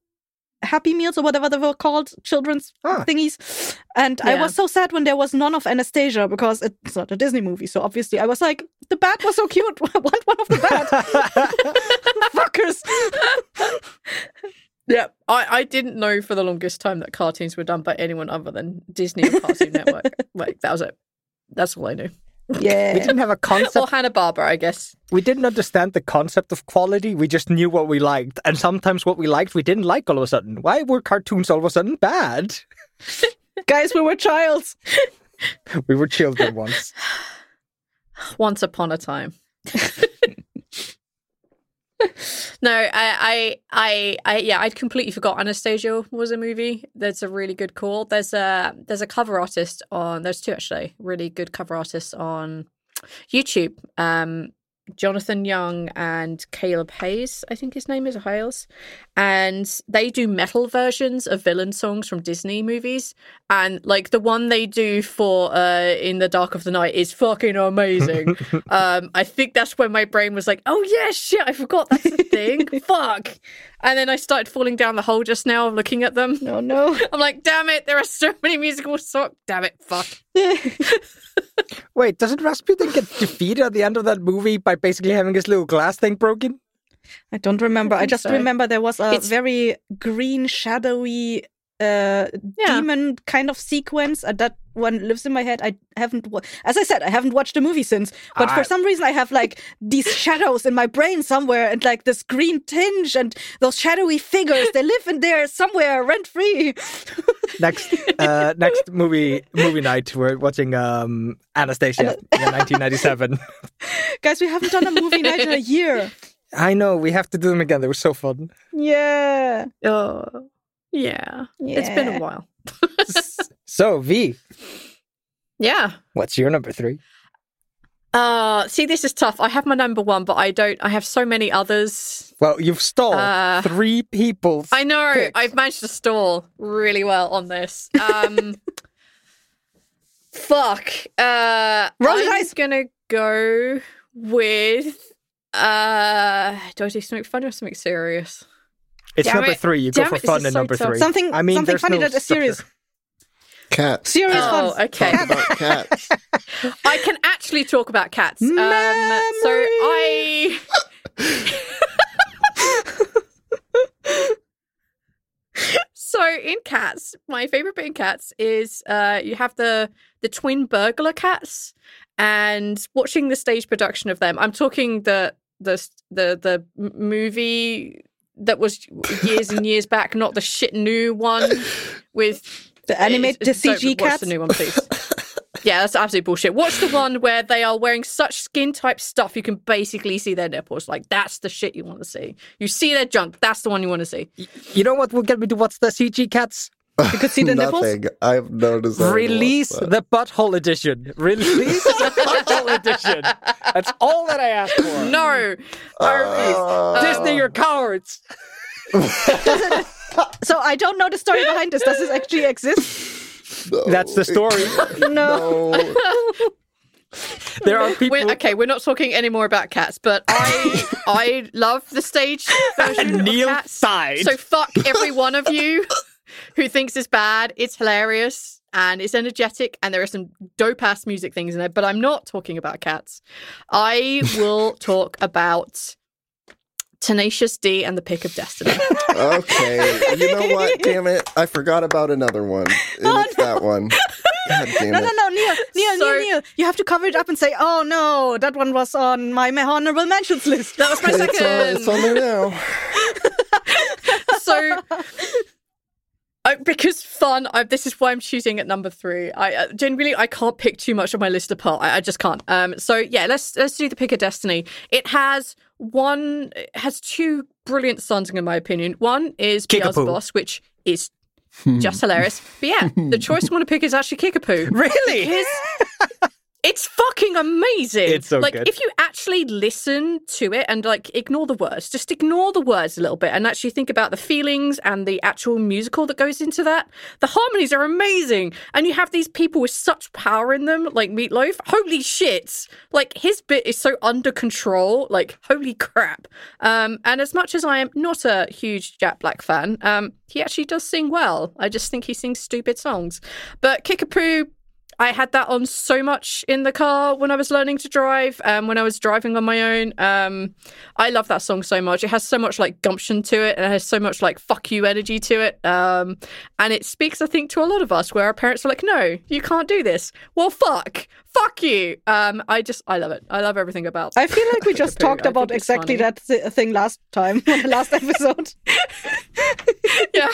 S2: Happy Meals or whatever they were called, children's
S3: Ah.
S2: thingies. And I was so sad when there was none of Anastasia because it's not a Disney movie. So obviously, I was like, the bat was so cute. I want one of the bat. Fuckers.
S1: Yeah, I, I didn't know for the longest time that cartoons were done by anyone other than Disney and Cartoon Network. Like that was it. That's all I knew.
S3: We didn't have a concept. Or.
S1: Hanna Barbera, I guess.
S3: we didn't understand the concept of quality. We just knew what we liked, and sometimes what we liked we didn't like all of a sudden. Why were cartoons all of a sudden bad?
S2: Guys, we were childs.
S3: We were children once.
S1: Once upon a time. no, I, I, I, I, yeah, I'd completely forgot Anastasia was a movie. There's a really good call. There's a there's a cover artist on. There's two actually, really good cover artists on YouTube. Um, Jonathan Young and Caleb Hyles, I think his name is Hales, and they do metal versions of villain songs from Disney movies. And like the one they do for uh, "In the Dark of the Night" is fucking amazing. um, I think that's when my brain was like, "Oh yeah, shit, I forgot that's a thing. Fuck!" And then I started falling down the hole just now, looking at them.
S2: No, oh, no.
S1: I'm like, "Damn it, there are so many musical songs. Damn it, fuck."
S3: Wait, doesn't Rasputin get defeated at the end of that movie by basically having his little glass thing broken?
S2: I don't remember. I,
S1: think
S2: just
S1: so.
S2: remember there was a
S1: It's-
S2: very green, shadowy uh
S1: Yeah.
S2: demon kind of sequence and that one lives in my head i haven't wa- as i said i haven't watched the movie since but
S3: I-
S2: for some reason i have like these shadows in my brain somewhere and like this green tinge and those shadowy figures they live in there somewhere rent free
S3: Next, uh, next movie movie night, we're watching um, Anastasia in 1997.
S2: guys we haven't done a movie night in a year
S3: I know we have to do them again. They were so fun.
S2: yeah
S1: Oh, yeah. It's been a while.
S3: So V,
S1: Yeah.
S3: what's your number three?
S1: Uh, see, this is tough. I have my number one, but I don't. I have so many others.
S3: Well, you've stole
S1: Uh,
S3: three people's.
S1: I know.
S3: picks.
S1: I've managed to stall really well on this. Um, fuck. Uh,
S2: Roll
S1: I'm
S2: dice.
S1: gonna go with. Uh, do I do something funny or something serious?
S3: It's
S1: Damn
S3: number
S1: it.
S3: three. You go for
S1: it,
S3: fun
S1: is
S3: in
S1: so
S3: number
S1: tough.
S3: three.
S2: something
S3: I mean,
S2: something funny
S3: no
S2: that is serious
S3: structure.
S5: Cats.
S2: serious
S1: Oh,
S2: fun
S1: okay.
S5: Talk about cats.
S1: I can actually talk about cats. Um, so I. so in cats, my favorite bit in cats is uh, you have the the twin burglar cats, and watching the stage production of them. I'm talking the the the the movie that was years and years back, not the shit new one with
S2: the animate the
S1: Don't
S2: cg
S1: watch
S2: cats
S1: the new one, please. yeah, that's absolute bullshit. Watch the one where they are wearing such skin type stuff you can basically see their nipples. Like that's the shit you want to see. You see their junk. That's the one you want to see.
S3: You know what will get me to watch the CG cats?
S2: You could see the nipples
S5: Nothing. I've noticed. that.
S3: Release the butthole edition. Release the butthole edition. That's all that I ask for.
S1: No,
S5: Uh,
S3: Disney, you're cowards.
S2: so i don't know the story behind this does this actually exist
S5: no.
S3: That's the story.
S2: no
S5: No.
S3: There are people.
S1: we're, okay. We're not talking anymore about cats, but I I love the stage version of
S3: Neil
S1: cats.
S3: died.
S1: So fuck every one of you who thinks it's bad. It's hilarious and it's energetic and there are some dope ass music things in it, but I'm not talking about cats. I will talk about Tenacious D and the Pick of Destiny.
S5: Okay. You know what? Damn it. I forgot about another one. And
S2: Oh,
S5: it's that one. God damn
S2: No,
S5: it.
S2: no, no, Neil, Neil,
S1: So-
S2: Neil, Neil. You have to cover it up and say, "Oh no, that one was on my honorable mentions list."
S1: That was my
S5: It's on,
S1: second.
S5: it's on there now.
S1: so I, because fun I, this is why i'm choosing at number three. I uh, genuinely i can't pick too much of my list apart. I, I just can't. Um so yeah let's let's do the pick of destiny. It has one it has two brilliant songs in my opinion. One is
S3: Kickapoo.
S1: boss, which is just hilarious. But yeah the choice i want to pick is actually kickapoo
S3: Really?
S1: his it's fucking amazing.
S3: It's so
S1: like
S3: good.
S1: if you actually listen to it and like ignore the words, just ignore the words a little bit and actually think about the feelings and the actual musical that goes into that. The harmonies are amazing, and you have these people with such power in them, like Meatloaf. Holy shit! Like his bit is so under control. Like holy crap! Um, and as much as I am not a huge Jack Black fan, um, he actually does sing well. I just think he sings stupid songs. But Kickapoo I had that on so much in the car when I was learning to drive, um, when I was driving on my own. Um, I love that song so much. It has so much like gumption to it, and it has so much like fuck you energy to it. Um, and it speaks, I think, to a lot of us where our parents are like, "No, you can't do this." Well, fuck, fuck you. Um, I just, I love it. I love everything about.
S2: I feel like we just talked about exactly
S1: funny.
S2: that th- thing last time, on the last episode.
S1: yeah.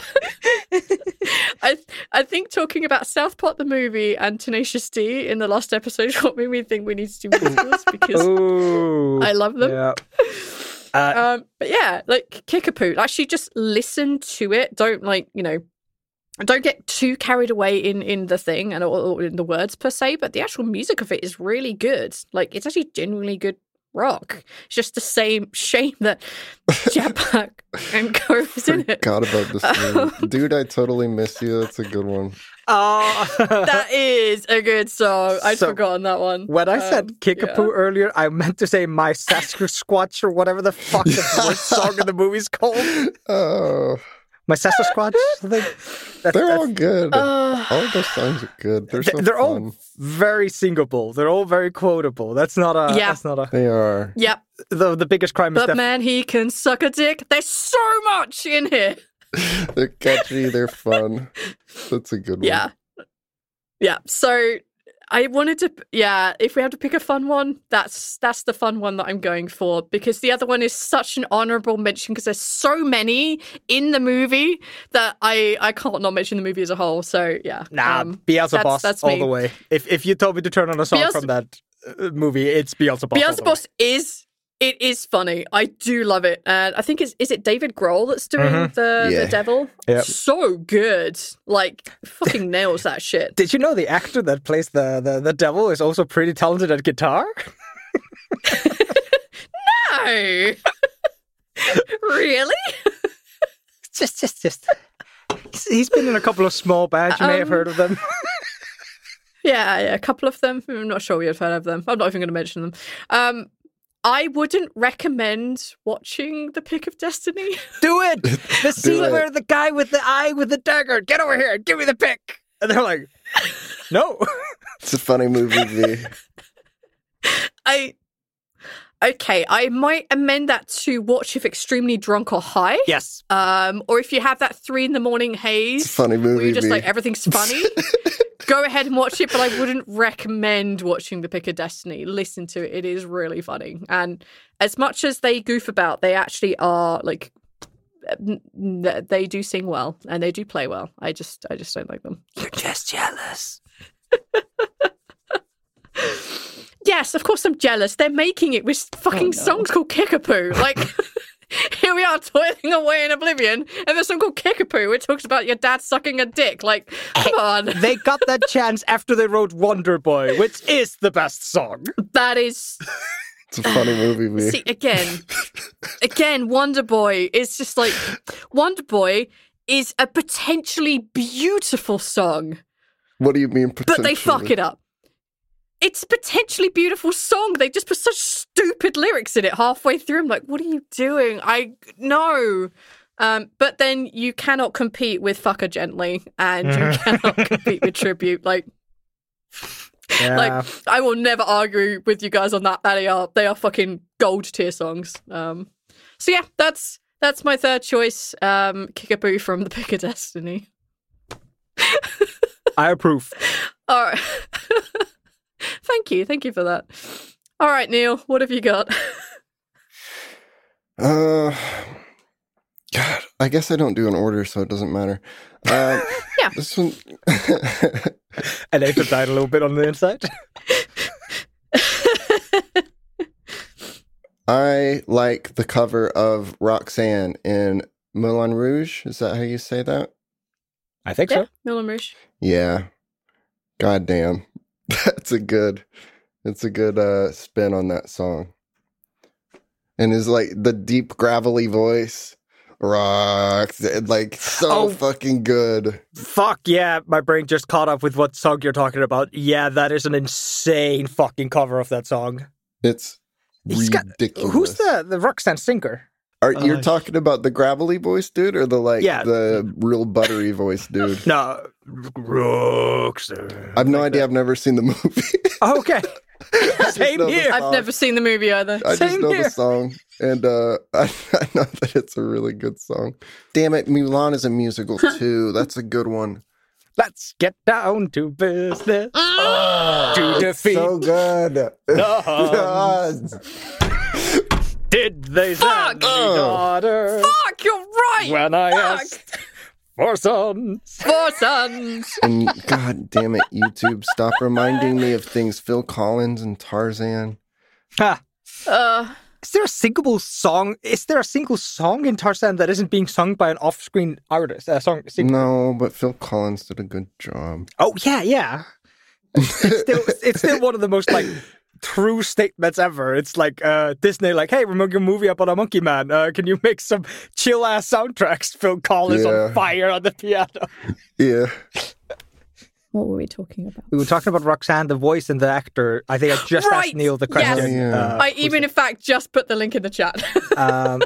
S1: I I think talking about South Park the movie and Tenacious D in the last episode what made me think we need to do musicals because
S3: Ooh.
S1: I love them.
S3: Yeah. Uh,
S1: Um, but yeah, like Kickapoo, actually just listen to it. Don't like, you know, don't get too carried away in in the thing and or, or in the words per se, but the actual music of it is really good. Like it's actually genuinely good rock. It's just the same shame that Jack Black and Co is in it.
S5: Forgot about this movie. Dude, I totally miss you. That's a good one.
S3: oh.
S1: That is a good song. I'd
S3: So,
S1: forgotten that one.
S3: When I said
S1: Um,
S3: Kickapoo
S1: yeah.
S3: earlier, I meant to say My Sasquatch or whatever the fuck the worst song in the movie's called.
S5: Oh,
S3: My Sasquatch? I think. That-
S5: they're
S3: that's-
S5: all good.
S1: Uh,
S5: all of those songs are good. They're so
S3: they're all very singable. They're all very quotable. That's not a.
S1: Yeah.
S3: That's not a.
S5: They are.
S1: yep.
S3: The the biggest crime is
S1: But
S3: def-
S1: man, he can suck a dick. There's so much in here.
S5: They're catchy. They're fun. That's a good one.
S1: Yeah. Yeah. So I wanted to yeah, if we have to pick a fun one, that's that's the fun one that I'm going for because the other one is such an honorable mention because there's so many in the movie that I I can't not mention the movie as a whole. So yeah.
S3: Nah,
S1: um,
S3: Beelzebub
S1: that's- that's
S3: all
S1: me.
S3: the way. If if you told me to turn on a song
S1: Beelze-
S3: from that uh, movie, it's Beelzebub. all the way.
S1: Beelzebub is it is funny. I do love it. And I think is is it David Grohl that's doing
S3: Mhm.
S1: the,
S5: Yeah.
S1: the devil?
S3: Yep.
S1: So good. Like fucking nails that shit.
S3: Did you know the actor that plays the, the, the devil is also pretty talented at guitar?
S1: No. really?
S3: just, just, just. He's- He's been in a couple of small bands. You may have
S1: Um,
S3: heard of them.
S1: Yeah, yeah, a couple of them. I'm not sure we have heard of them. I'm not even going to mention them. Um, I wouldn't recommend watching The Pick of Destiny.
S3: Do it. The scene
S5: it.
S3: where the guy with the eye with the dagger, get over here, give me the pick. And they're like, no.
S5: It's a funny movie. V.
S1: I okay, I might amend that to watch if extremely drunk or high.
S3: yes.
S1: Um, or if you have that three in the morning
S5: It's a
S1: haze
S5: funny
S1: where
S5: movie.
S1: you're just
S5: V.
S1: like everything's funny. Go ahead and watch it, but I wouldn't recommend watching The Pick of Destiny. Listen to it; it is really funny. And as much as they goof about, they actually are like n- n- they do sing well and they do play well. I just, I just don't like them.
S3: You're just jealous.
S1: Yes, of course I'm jealous. They're making it with fucking oh,
S2: no.
S1: songs called Kickapoo. Like, here we are toiling away in oblivion, and there's a song called Kickapoo, which talks about your dad sucking a dick. Like, come on.
S3: They got that chance after they wrote Wonder Boy, which is the best song.
S1: That is,
S5: It's a funny movie. V.
S1: see, again, again, Wonder Boy is just like, Wonder Boy is a potentially beautiful song,
S5: What do you mean?
S1: but they fuck it up. It's a potentially beautiful song. They just put such stupid lyrics in it halfway through. I'm like, what are you doing? I no. Um, but then you cannot compete with Fuck Her Gently, and you cannot compete with Tribute. Like,
S3: Yeah.
S1: like I will never argue with you guys on that. They are they are fucking gold tier songs. Um, so yeah, that's that's my third choice. Um, Kickapoo from the Pick of Destiny.
S3: I approve.
S1: All right. thank you. Thank you for that. All right, Neil, what have you got?
S5: Uh, God, I guess I don't do an order, so it doesn't matter. Uh,
S1: Yeah.
S5: This one.
S3: And they died a little bit on the inside.
S5: I like the cover of Roxanne in Moulin Rouge. Is that how you say that?
S3: I think
S1: yeah,
S3: so.
S1: Moulin Rouge.
S5: Yeah. God damn. That's a good it's a good uh spin on that song. And is like the deep gravelly voice. Rocks like so
S3: Oh.
S5: fucking good.
S3: Fuck yeah, my brain just caught up with what song you're talking about. Yeah, that is an insane fucking cover of that song.
S5: It's
S3: He's got-
S5: ridiculous.
S3: Who's the the Roxanne singer?
S5: Are you're
S3: Uh,
S5: talking about the gravelly voice dude or the like
S3: Yeah.
S5: the real buttery voice dude?
S3: No, Roxanne.
S5: I've no
S3: Like
S5: idea.
S3: that.
S5: I've never seen the movie.
S3: Oh, okay, Same here.
S1: I've never seen the movie either.
S5: I just know
S3: here.
S5: the song, and uh, I, I know that it's a really good song. Damn it, Mulan is a musical too. That's a good one.
S3: let's get down to business
S1: Ah!
S3: to defeat
S5: So good.
S3: the Huns. Did they send
S1: Fuck!
S3: me daughter
S1: Fuck, you're right.
S3: when I
S1: Fuck.
S3: asked for sons?
S1: Four sons.
S5: and God damn it, YouTube, stop reminding me of things. Phil Collins and Tarzan.
S3: Ha.
S1: Uh,
S3: Is there a single song? Is there a single song in Tarzan that isn't being sung by an off-screen artist? A song. Sing-
S5: No, but Phil Collins did a good job.
S3: Oh yeah, yeah. It's still, it's still one of the most like true statements ever. It's like uh, Disney, like, "Hey, we're making a movie about a monkey man. Uh, can you make some chill ass soundtracks?" Phil Collins
S5: Yeah.
S3: on fire on the piano.
S5: Yeah.
S1: what were we talking about?
S3: We were talking about Roxanne, the voice and the actor. I think I just
S1: Right,
S3: asked Neil the
S1: yes.
S3: question.
S5: Yeah.
S3: uh,
S1: I even, in fact, just put the link in the chat.
S3: um,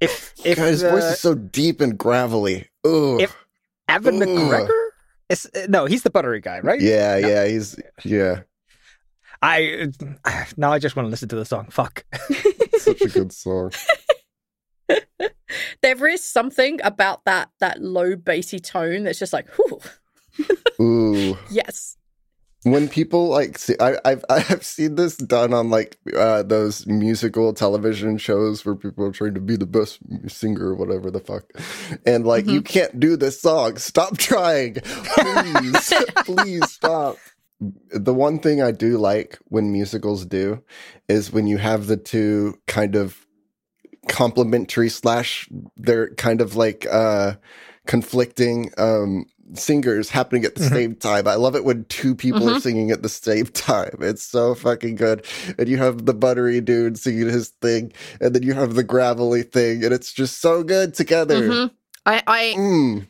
S3: if if
S5: God, his voice
S3: uh,
S5: is so deep and gravelly. Ugh.
S3: if Ewan
S5: Ugh.
S3: McGregor is uh, no, he's the buttery guy, right?
S5: yeah, yeah, he's yeah,
S3: I now I just want to listen to the song. Fuck.
S5: such a good song.
S1: there is something about that that low bassy tone that's just like, whew,
S5: Ooh.
S1: yes.
S5: when people like see I, I've I've seen this done on like uh those musical television shows where people are trying to be the best singer or whatever the fuck and like you can't do this song stop trying please please stop the one thing I do like when musicals do is when you have the two kind of complementary slash they're kind of like uh conflicting um singers happening at the
S3: Mhm.
S5: same time. I love it when two people are
S1: Mhm.
S5: singing at the same time. It's so fucking good. And you have the buttery dude singing his thing, and then you have the gravelly thing, and it's just so good together.
S1: Mhm. I, I,
S5: Mm.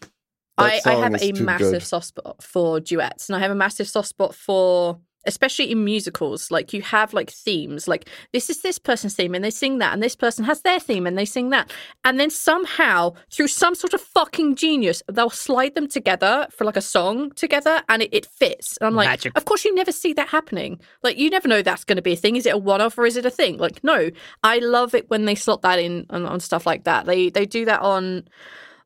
S5: That
S1: I, I have a massive
S5: good.
S1: soft spot for duets, and I have a massive soft spot for, especially in musicals. Like you have like themes, like this is this person's theme, and they sing that, and this person has their theme, and they sing that, and then somehow through some sort of fucking genius, they'll slide them together for like a song together, and it, it fits. And I'm like,
S3: Magic.
S1: of course you never see that happening. Like you never know that's going to be a thing. Is it a one-off or is it a thing? Like no, I love it when they slot that in on, on stuff like that. They they do that on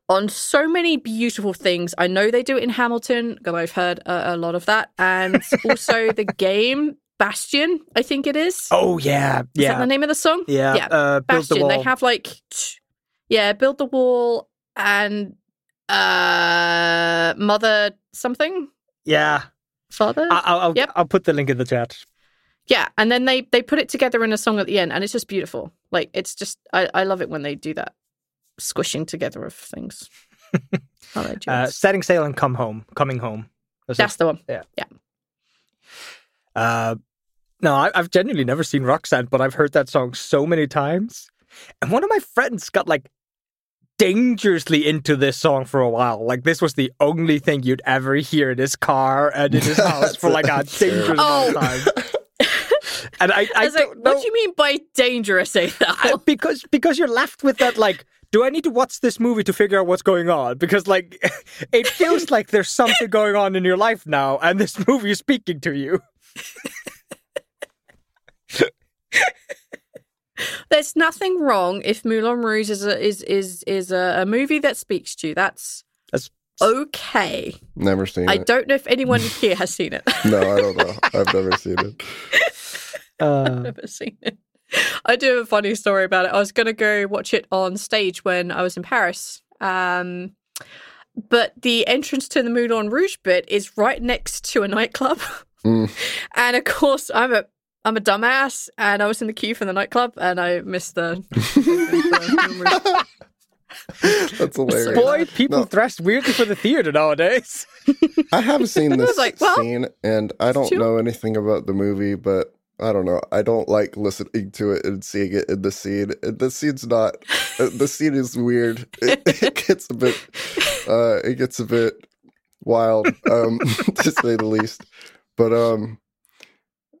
S1: on so many beautiful things. I know they do it in Hamilton because I've heard a, a lot of that, and also the game Bastion. I think it is.
S3: Oh yeah,
S1: Is that
S3: yeah,
S1: the name of the song?
S3: yeah.
S1: yeah.
S3: Uh, build the
S1: Bastion.
S3: wall.
S1: They have like, yeah, build the wall and uh, mother something,
S3: yeah.
S1: father.
S3: I- I'll I'll,
S1: Yep.
S3: I'll put the link in the chat.
S1: Yeah, and then they they put it together in a song at the end, and it's just beautiful. Like it's just I I love it when they do that squishing together of things. I like
S3: Uh, setting sail and come home, coming home. That's
S1: That's the one. Yeah. Yeah.
S3: Uh, no, I, I've genuinely never seen Roxanne, but I've heard that song so many times. And one of my friends got like dangerously into this song for a while. Like this was the only thing you'd ever hear in his car and in his house for like a
S5: That's
S3: dangerous
S1: Oh.
S3: amount of time. And I, I,
S1: I was like,
S3: don't know
S1: what do you mean by dangerous,
S3: I-
S1: Eyþór?
S3: because because you're left with that like. Do I need to watch this movie to figure out what's going on? Because like, it feels like there's something going on in your life now, and this movie is speaking to you.
S1: There's nothing wrong if Moulin Rouge is a, is is is a, a movie that speaks to you. That's
S3: That's
S1: okay.
S5: Never seen
S1: I
S5: it.
S1: don't know if anyone here has seen it.
S5: No, I don't know. I've never seen it.
S3: Uh, I've
S1: never seen it. I do have a funny story about it. I was going to go watch it on stage when I was in Paris. Um, but the entrance to the Moulin Rouge bit is right next to a nightclub.
S5: Mm.
S1: And of course, I'm a I'm a dumbass, and I was in the queue for the nightclub, and I missed the.
S5: That's hilarious.
S3: boy, people
S5: No.
S3: dress weirdly for the theater nowadays.
S5: I haven't seen this
S1: like, well,
S5: scene, and I don't
S1: too-
S5: know anything about the movie, but I don't know. I don't like listening to it and seeing it in the scene. And The scene's not. uh, the scene is weird. It, it gets a bit. Uh, it gets a bit wild, um, to say the least. But um,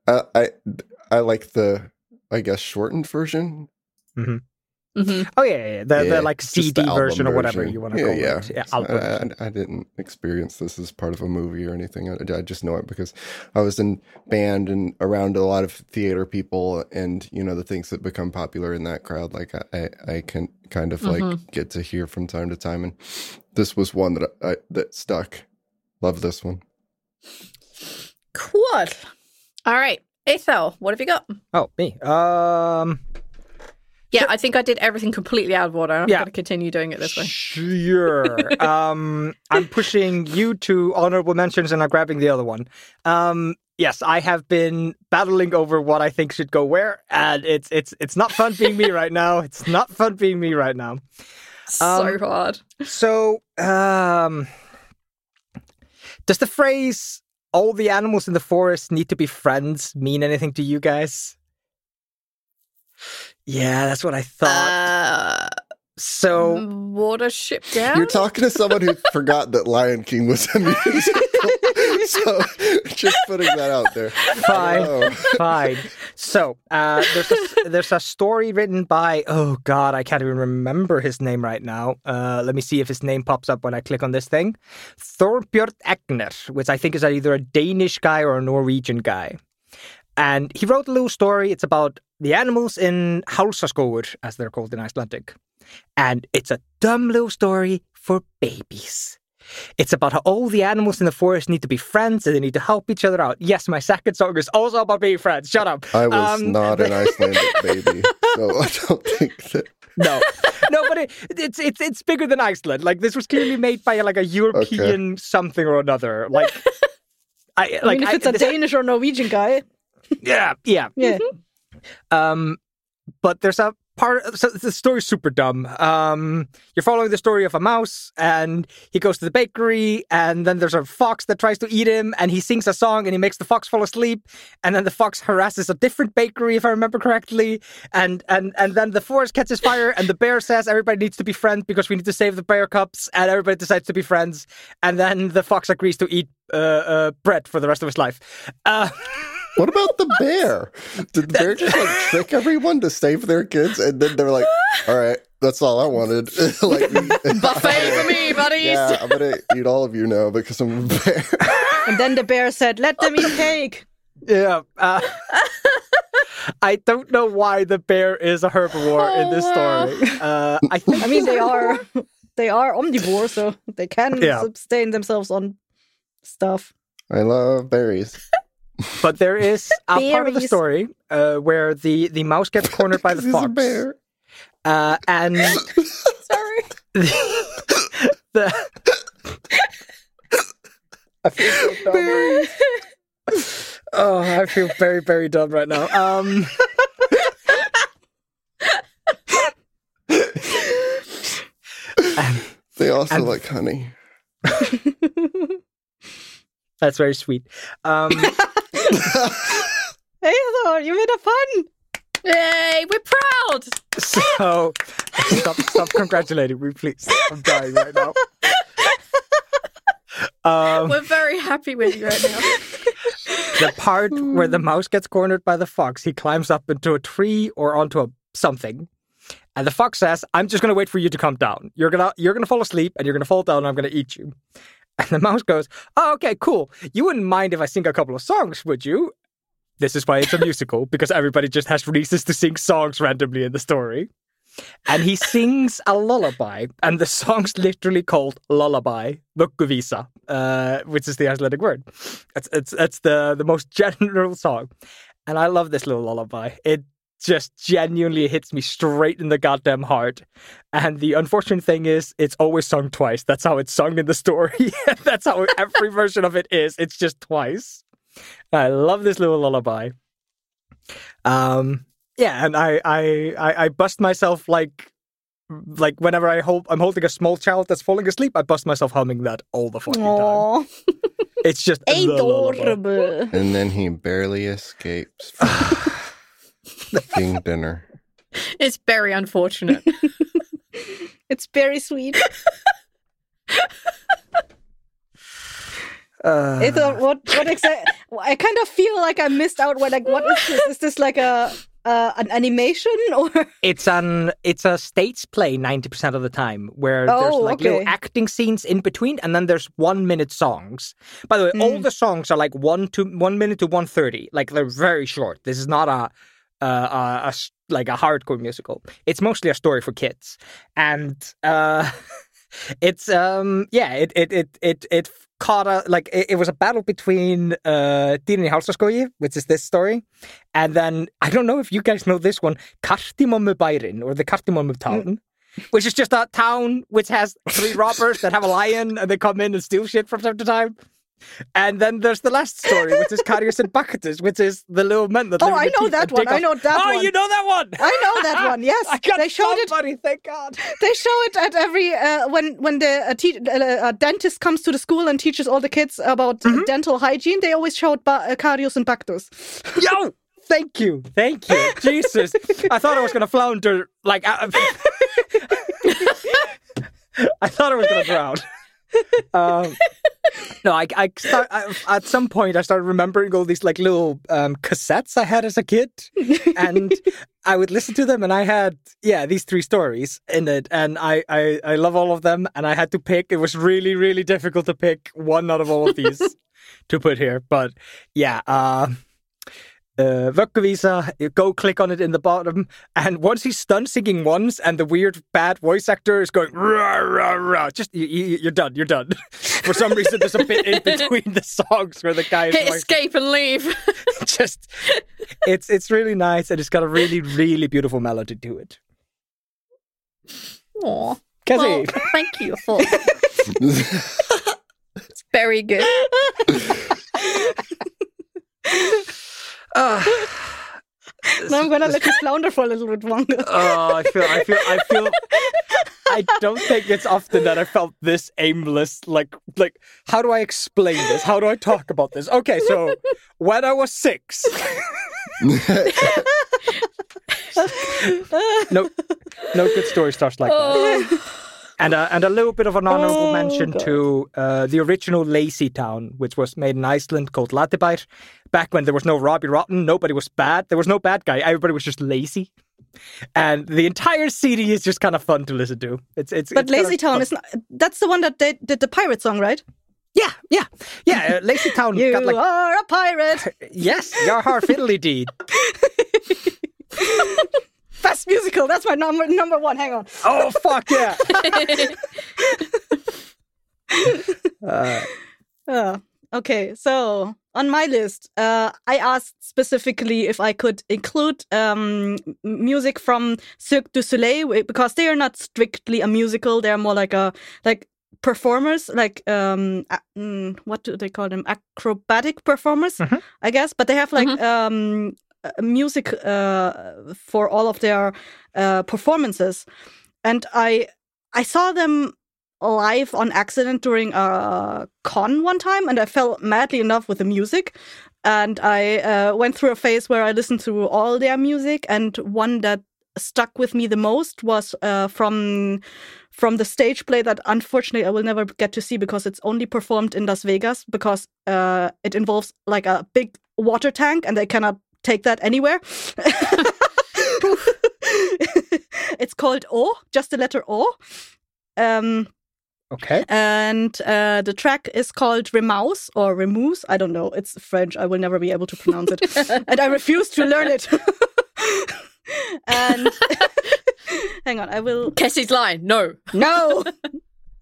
S5: I, I I like the I guess shortened version.
S1: Mhm.
S3: Oh yeah, yeah, yeah. The,
S5: Yeah,
S3: the like
S5: just the
S3: CD version or whatever
S5: version.
S3: you want to
S5: Yeah,
S3: call
S5: yeah.
S3: it. Yeah,
S5: I, I, I didn't experience this as part of a movie or anything. I, I just know it because I was in band and around a lot of theater people, and you know the things that become popular in that crowd. Like I, I, I can kind of like
S1: Mhm.
S5: get to hear from time to time, and this was one that I that stuck. Love this one.
S1: Cool. All right, Eyþór, what have you got?
S3: Oh, me. Um,
S1: Yeah, I think I did everything completely out of order. I'm
S3: Yeah.
S1: going to continue doing it this way.
S3: Sure. um, I'm pushing you to honorable mentions and I'm grabbing the other one. Um, yes, I have been battling over what I think should go where, and it's it's it's not fun being me right now. It's not fun being me right now.
S1: so
S3: Um,
S1: hard.
S3: So, um, does the phrase "all the animals in the forest need to be friends" mean anything to you guys? Yeah, that's what I thought.
S1: Uh,
S3: so,
S1: Watership down.
S5: You're talking to someone who forgot that Lion King was a musical, so just putting that out there.
S3: fine.
S5: Oh.
S3: Fine. So uh, there's a, there's a story written by oh god I can't even remember his name right now. Uh, let me see if his name pops up when I click on this thing. Thorbjørn Egner, which I think is either a Danish guy or a Norwegian guy. And he wrote a little story. It's about the animals in Hálsaskógur, as they're called in Icelandic. And it's a dumb little story for babies. It's about how all the animals in the forest need to be friends and they need to help each other out. Yes, my second song is also about being friends. Shut up.
S5: I was
S3: Um,
S5: not an Icelandic baby, so I don't think that.
S3: No, no, but it, it's it's it's bigger than Iceland. Like this was clearly made by like a European something or another. Like I
S2: I
S3: like
S2: mean, if it's a
S3: this-
S2: Danish or Norwegian guy,
S3: yeah, yeah.
S2: yeah.
S3: Um, but there's a part. So the story's super dumb. Um, you're following the story of a mouse, and he goes to the bakery, and then there's a fox that tries to eat him, and he sings a song, and he makes the fox fall asleep, and then the fox harasses a different bakery, if I remember correctly, and and and then the forest catches fire, and the bear says everybody needs to be friends because we need to save the bear cubs, and everybody decides to be friends, and then the fox agrees to eat uh, uh, bread for the rest of his life. Uh,
S5: What about the bear? Did the bear just like trick everyone to save their kids, and then they're like, "All right, that's all I wanted." like
S1: Buffet for me, buddies.
S5: Yeah, I'm gonna eat all of you now because I'm a bear.
S2: And then the bear said, "Let them eat cake."
S3: Yeah. Uh, I don't know why the bear is a herbivore in this
S1: Oh,
S3: story. Uh, I think
S2: I mean, they are they are omnivore, so they can
S3: Yeah.
S2: sustain themselves on stuff.
S5: I love berries.
S3: But there is a part of the story uh, where the, the mouse gets cornered by the fox.
S5: bear.
S3: Uh, and
S1: Sorry.
S3: the, I feel so dumb. Oh, I feel very, very dumb right now. Um,
S5: They also
S3: And-
S5: like honey.
S3: That's very sweet. Um,
S2: Hey, Thor, you made a fun.
S1: Yay, we're proud.
S3: so stop, stop congratulating me, please. I'm dying right now. Um,
S1: We're very happy with you right now.
S3: the part where the mouse gets cornered by the fox, he climbs up into a tree or onto a something. And the fox says, I'm just gonna wait for you to come down. You're gonna you're gonna fall asleep and you're gonna fall down and I'm gonna eat you. And the mouse goes, Oh, okay, cool. You wouldn't mind if I sing a couple of songs, would you? This is why it's a musical, because everybody just has reasons to sing songs randomly in the story. and he sings a lullaby, and the song's literally called "Lullaby Vögguvísa," uh, which is the Icelandic word. It's it's it's the the most general song, and I love this little lullaby. It just genuinely hits me straight in the goddamn heart. And the unfortunate thing is, it's always sung twice. That's how it's sung in the story. That's how every version of it is. It's just twice. I love this little lullaby. Um, yeah, and I, I, I, I bust myself like, like whenever I hold, I'm holding a small child that's falling asleep. I bust myself humming that all the fucking time. It's just the lullaby.
S2: adorable.
S5: And then he barely escapes from eating dinner.
S1: It's very unfortunate.
S2: It's very sweet.
S3: Uh,
S2: It's a, what what exactly? I kind of feel like I missed out. What like what is this? Is this like a uh, an animation or?
S3: It's an it's a stage play ninety percent of the time where there's
S2: Oh,
S3: like little acting scenes in between, and then there's one minute songs. By the way, all
S2: Mm.
S3: the songs are like one to one minute to one thirty. Like they're very short. This is not a uh, a, like a hardcore musical. It's mostly a story for kids, and uh, it's um yeah it it it it it caught a like it, it was a battle between uh Dýrin í which is this story, and then I don't know if you guys know this one, Kardemommu Bærin or the Kardemommu town. Which is just a town which has three robbers that have a lion and they come in and steal shit from time to time. And then there's the last story, which is Karius and Baktus, which is the little men that
S2: Oh, I know that one. I know that
S3: oh,
S2: one.
S3: you know that one.
S2: I know that one. Yes,
S3: I got
S2: they showed it.
S3: thank God.
S2: They show it at every uh, when when the uh, te- uh, dentist comes to the school and teaches all the kids about
S3: Mm-hmm.
S2: dental hygiene. They always showed ba- and Baktus.
S3: Yo, thank you, thank you, Jesus. I thought I was gonna flounder, like I thought I was gonna drown. Um, no, I, I start I, at some point I started remembering all these like little um, cassettes I had as a kid, and I would listen to them, and I had yeah these three stories in it, and I, I I love all of them, and I had to pick. It was really really difficult to pick one out of all of these to put here, but yeah. Uh, uh, Vögguvísa, go click on it in the bottom, and once he's done singing once, and the weird bad voice actor is going rah rah rah, just you, you, you're done, you're done. For some reason, there's a bit in between the songs where the guy is
S1: Hit
S3: like,
S1: escape and leave.
S3: just it's it's really nice, and it's got a really really beautiful melody to it.
S1: Aw.
S3: Cassie,
S1: Well, thank you for it's very good.
S3: Ah.
S2: Now I'm gonna let you flounder for a little bit longer.
S3: Oh, I feel, I feel, I feel. I don't think it's often that I felt this aimless. Like, like, how do I explain this? How do I talk about this? Okay, so when I was six, no, no good story starts like that. And a, and a little bit of an honorable
S2: Oh,
S3: mention
S2: God.
S3: to uh, the original Lazy Town, which was made in Iceland called Latibær. Back when there was no Robbie Rotten, nobody was bad. There was no bad guy. Everybody was just lazy. And the entire CD is just kind of fun to listen to. It's it's.
S2: But
S3: it's
S2: Lazy Town is not. That's the one that they did the pirate song, right?
S3: Yeah, yeah, yeah. Uh, Lazy Town
S2: You
S3: got like
S2: are a pirate.
S3: yes, your heart fiddly deed.
S2: Best musical. That's my number number one. Hang on.
S3: Oh fuck yeah! uh,
S2: Uh, okay, so on my list, uh, I asked specifically if I could include um, music from Cirque du Soleil because they are not strictly a musical; they're more like a like performers, like um, a- mm, what do they call them? Acrobatic performers,
S3: Mhm.
S2: I guess. But they have like um, uh, music uh, for all of their uh, performances, and I I saw them live on accident during a con one time, and I fell madly in love with the music. And I uh, went through a phase where I listened to all their music, and one that stuck with me the most was uh, from from the stage play that unfortunately I will never get to see because it's only performed in Las Vegas because uh, it involves like a big water tank, and they cannot take that anywhere. it's called O, just the letter O. Um,
S3: okay.
S2: and uh, the track is called Remouse or Remous. I don't know. It's French. I will never be able to pronounce it, and I refuse to learn it. and Hang on, I will.
S1: Cassie's line. No.
S2: No.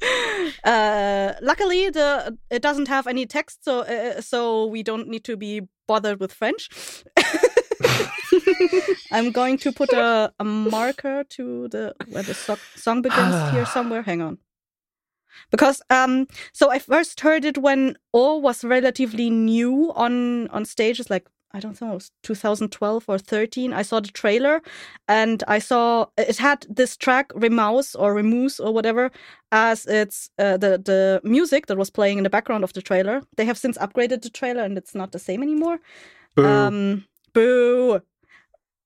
S2: uh, luckily, the it doesn't have any text, so uh, so we don't need to be bothered with French. I'm going to put a, a marker to the where the so- song begins here somewhere. Hang on. Because um so I first heard it when O was relatively new on on stages like I don't know, it was 2012 or 13. I saw the trailer and I saw it had this track Remouse or Remuse or whatever as it's uh, the the music that was playing in the background of the trailer. They have since upgraded the trailer and it's not the same anymore.
S3: Boo.
S2: Um, boo.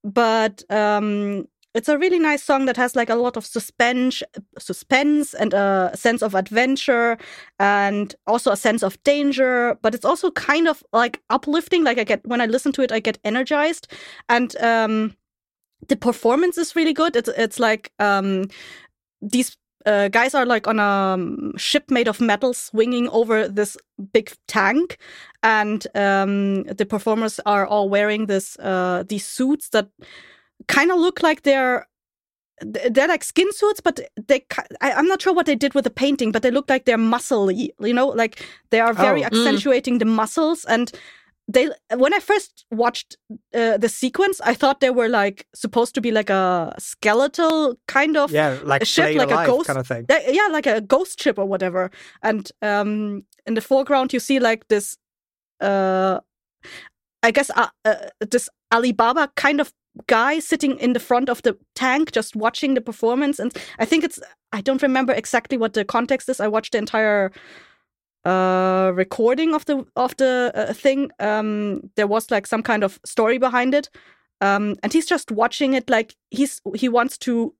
S2: But um, it's a really nice song that has like a lot of suspense, suspense and a sense of adventure, and also a sense of danger. But it's also kind of like uplifting. Like I get when I listen to it, I get energized, and um, the performance is really good. It's it's like um, these uh, guys are like on a um, ship made of metal swinging over this big tank and um, the performers are all wearing this uh, these suits that kind of look like they're they're like skin suits but they I, i'm not sure what they did with the painting but they look like they're muscly you know like they are very
S3: Oh.
S2: accentuating the muscles and they when i first watched uh, the sequence i thought they were like supposed to be like a skeletal kind of
S3: yeah, like
S2: a ship, like a ghost-
S3: kind of thing.
S2: yeah, yeah, like a ghost ship or whatever. And um, in the foreground, you see like this, uh, I guess, uh, uh, this Alibaba kind of guy sitting in the front of the tank, just watching the performance. And I think it's, I don't remember exactly what the context is. I watched the entire uh recording of the of the uh, thing um there was like some kind of story behind it um and he's just watching it like he's he wants to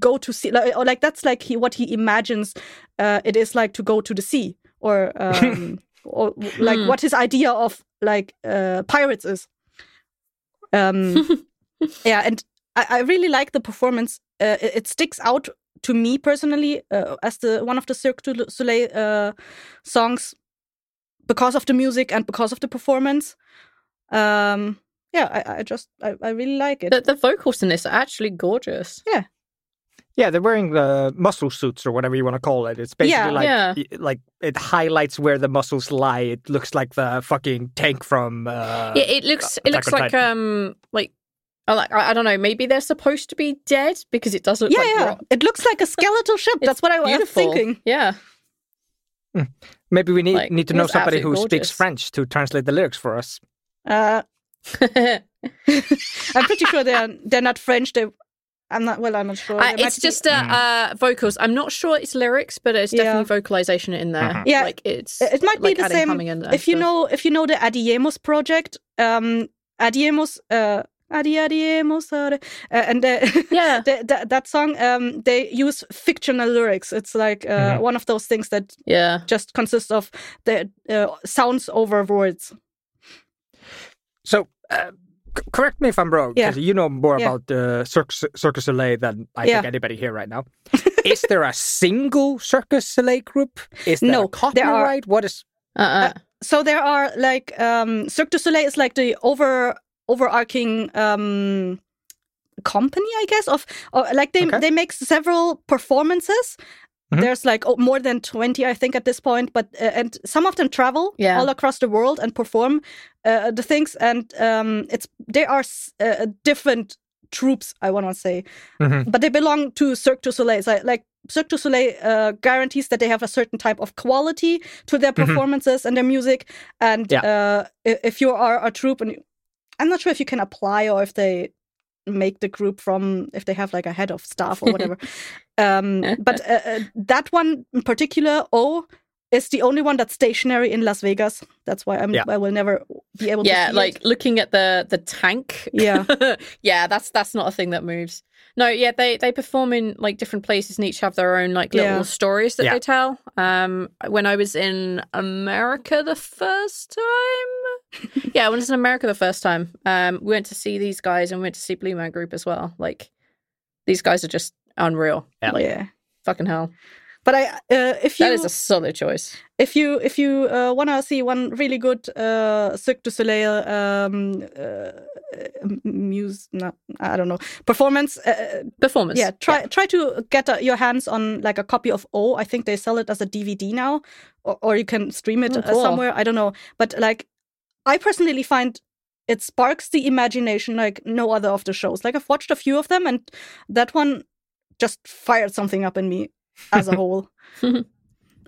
S2: go to sea like, or like that's like he what he imagines uh, it is like to go to the sea or um or like
S1: Hmm.
S2: what his idea of like uh pirates is um yeah and I, I really like the performance uh, it, it sticks out to me personally uh, as the one of the Cirque du Soleil uh, songs because of the music and because of the performance um yeah I, I just I, I really like it
S1: The, the vocals in this are actually gorgeous.
S3: Yeah, Yeah, they're wearing the muscle suits or whatever you want to call it. It's basically
S2: Yeah.
S3: like
S1: Yeah.
S3: like it highlights where the muscles lie. It looks like the fucking tank from uh,
S1: yeah, it looks it
S3: Attack
S1: looks like
S3: Titan.
S1: um like I like I, I don't know maybe they're supposed to be dead because it does look
S2: yeah
S1: like
S2: yeah
S1: rock.
S2: it looks like a skeletal ship that's what I was thinking
S1: Yeah.
S3: maybe we need
S1: like,
S3: need to know somebody who
S1: absolutely
S3: speaks. French to translate the lyrics for us.
S2: uh I'm pretty sure they're they're not French. They, I'm not. Well, I'm not sure.
S1: Uh,
S2: They might
S1: it's
S2: be-
S1: just uh, uh, vocals. I'm not sure it's lyrics, but it's
S2: Yeah.
S1: definitely vocalization in there.
S3: Mhm.
S2: Yeah,
S1: like it's
S2: it might be the same.
S1: in there
S2: If you
S1: stuff.
S2: know, if you know the Adiemus project, um, Adiemus, uh, Adi Adiemus, uh, and the,
S1: Yeah.
S2: the, the, that song, um, they use fictional lyrics. It's like uh,
S3: Mhm.
S2: one of those things that
S1: Yeah.
S2: just consists of the uh, sounds over words.
S3: So, uh, correct me if I'm wrong,
S2: Yeah.
S3: because you know more
S2: Yeah.
S3: about the Cirque, Circus Soleil than I
S2: Yeah.
S3: think anybody here right now. is there a single Circus Soleil group? Is there
S2: No,
S3: a
S2: there are-
S3: copyright? What is?
S1: Uh-uh.
S2: so there are like um Cirque du Soleil is like the over overarching um company I guess of or like they
S3: Okay.
S2: they make several performances
S3: Mhm.
S2: there's like oh, more than 20 I think at this point but uh, and some of them travel
S1: Yeah.
S2: all across the world and perform uh, the things and um it's they are s- uh, different troops I want to say
S3: Mhm.
S2: but they belong to Cirque du Soleil. So, like Cirque du Soleil uh, guarantees that they have a certain type of quality to their
S3: Mhm.
S2: performances and their music. And
S3: Yeah.
S2: uh, if you are a troupe, and you, I'm not sure if you can apply or if they make the group from if they have like a head of staff or whatever. um, but uh, uh, that one in particular, O. Is the only one that's stationary in Las Vegas. That's why I'm.
S3: Yeah.
S2: I will never be able to.
S1: Yeah, like
S2: It.
S1: looking at the the tank.
S2: Yeah.
S1: yeah, that's that's not a thing that moves. No, yeah, they they perform in like different places and each have their own like little
S2: Yeah.
S1: stories that
S3: Yeah.
S1: they tell. Um, when I was in America the first time, yeah, when I was in America the first time, um, we went to see these guys and we went to see Blue Man Group as well. Like, these guys are just unreal.
S3: Yeah.
S1: Like,
S2: yeah.
S1: fucking hell.
S2: But I, uh, if you
S1: That is a solid choice.
S2: if you if you uh, want to see one really good uh, Cirque du Soleil um, uh, muse, not, I don't know, performance. Uh,
S1: Performance.
S2: yeah, try try to get uh, your hands on like a copy of O. I think they sell it as a DVD now, or, or you can stream it
S1: Oh, cool.
S2: somewhere. I don't know, but like I personally find it sparks the imagination like no other of the shows. Like I've watched a few of them, and that one just fired something up in me as a whole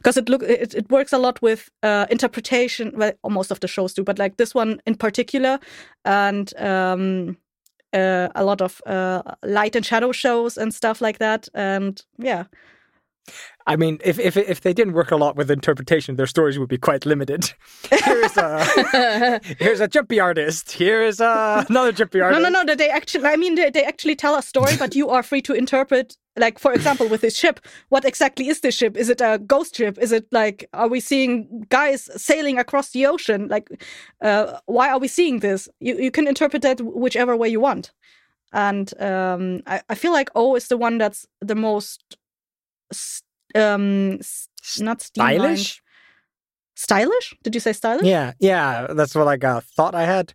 S2: because it look it, it works a lot with uh, interpretation. Well, most of the shows do, but like this one in particular, and um, uh, a lot of uh, light and shadow shows and stuff like that. And yeah,
S3: I mean, if if if they didn't work a lot with interpretation, their stories would be quite limited. Here's a here's a jumpy artist. Here is uh, another jumpy artist.
S2: no, no. no. they actually, I mean, they, they actually tell a story, but you are free to interpret. Like, for example, with this ship, what exactly is this ship? Is it a ghost ship? Is it like, are we seeing guys sailing across the ocean? Like, uh, why are we seeing this? You you can interpret that whichever way you want. And um, I, I feel like O is the one that's the most, um, not.
S3: Stylish.
S2: Stylish? Did you say stylish?
S3: Yeah, yeah. That's what I uh, thought I had.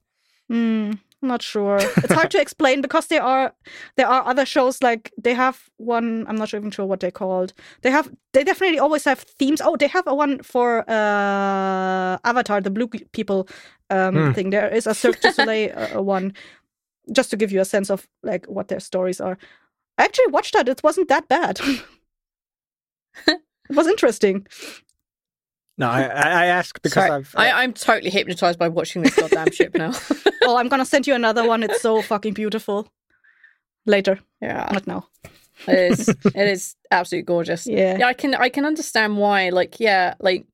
S2: Hmm, not sure. It's hard to explain because there are there are other shows like they have one. I'm not even sure what they're called. They have they definitely always have themes. Oh, they have a one for uh Avatar, the blue people um
S3: Hmm.
S2: thing. There is a Cirque du Soleil uh, one, just to give you a sense of like what their stories are. I actually watched that. It wasn't that bad. it was interesting.
S3: No, I I, I ask because
S1: Sorry,
S3: I've
S1: I, I'm totally hypnotized by watching this goddamn ship now.
S2: Oh, I'm gonna send you another one. It's so fucking beautiful. Later,
S1: yeah,
S2: not now.
S1: it is. It is absolutely gorgeous.
S2: Yeah.
S1: yeah i can i can understand why like yeah like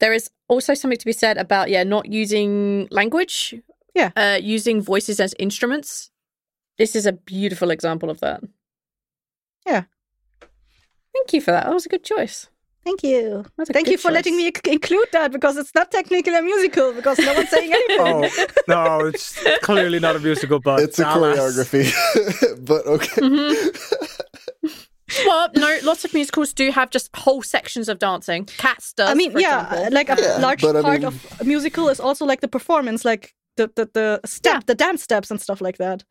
S1: there is also something to be said about yeah not using language
S2: Yeah.
S1: uh using voices as instruments this is a beautiful example of that
S2: Yeah.
S1: thank you for that that was a good choice
S2: Thank you. Thank you for letting me include that because it's not technically a musical because no one's saying anything.
S3: oh no, it's clearly not a musical, but
S5: it's a
S3: alas.
S5: choreography, but okay.
S1: Mm-hmm. well no lots of musicals do have just whole sections of dancing cats does
S2: I mean,
S1: for
S2: yeah,
S1: example.
S2: like a
S5: Yeah,
S2: large
S5: but I
S2: part
S5: mean-
S2: of a musical is also like the performance, like the the, the step,
S1: Yeah.
S2: the dance steps and stuff like that.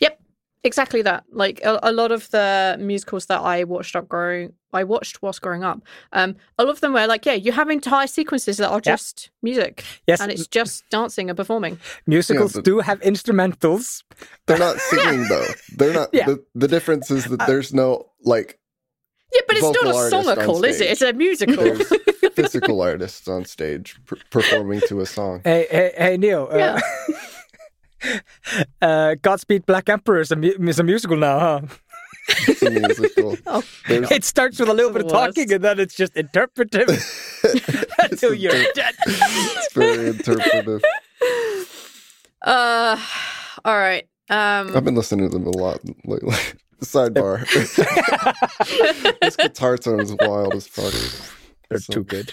S1: Yep, exactly that. Like a, a lot of the musicals that I watched up growing, I watched whilst growing up. Um, a lot of them were like, yeah, you have entire sequences that are
S3: Yeah.
S1: just music,
S3: Yes,
S1: and it's just dancing and performing.
S3: musicals
S5: Yeah,
S3: do have instrumentals.
S5: They're not singing though. They're not.
S3: Yeah.
S5: The, the difference is that there's no like
S1: Yeah, but it's not a
S5: artist on
S1: songical, is it? It's a musical.
S5: physical artists on stage per- performing to a song.
S3: Hey, hey, hey Neil.
S1: Yeah.
S3: Uh, Godspeed Black Emperor is a, mu- is a musical now, huh?
S5: It's a musical.
S1: Oh.
S3: It starts with a little bit of talking and then it's just interpretive until you're
S5: inter-
S3: dead.
S5: it's very interpretive.
S1: uh, all right. Um,
S5: I've been listening to them a lot lately. Sidebar. This guitar tone is wild as fuck.
S3: They're
S5: So-
S3: too good.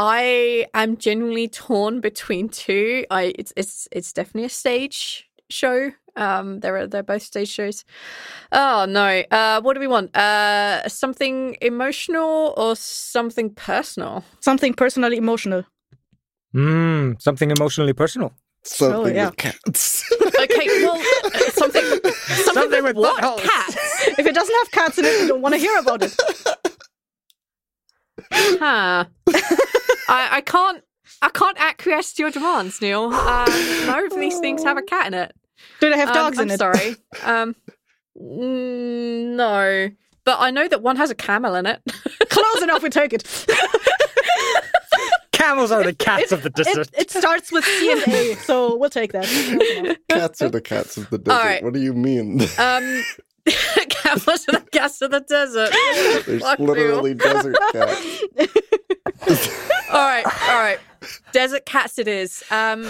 S1: I am genuinely torn between two. I it's it's it's definitely a stage show. Um, they're they're both stage shows. Oh no. Uh, what do we want? Uh, something emotional or something personal?
S2: Something personally emotional.
S3: Mm, something emotionally personal.
S5: Something
S2: yeah.
S5: with cats.
S1: Okay, well, uh, something something,
S3: Something
S1: with,
S3: with
S1: what? Cats.
S2: If it doesn't have cats in it, you don't want to hear about it.
S1: Huh. I I can't. I can't acquiesce to your demands, Neil. Um, none of these things have a cat in it.
S2: Do they have
S1: Um,
S2: dogs
S1: I'm
S2: in it?
S1: sorry. Um, mm, no, but I know that one has a camel in it.
S2: Close enough, we take it.
S3: Camels are the cats of the desert.
S2: it starts with C and A, so we'll take that.
S5: cats are the cats of the desert.
S1: right.
S5: What do you mean?
S1: Um, camels are the cats of the desert.
S5: There's
S1: Fuck,
S5: literally desert cats.
S1: all right, all right. Desert cats it is. Um,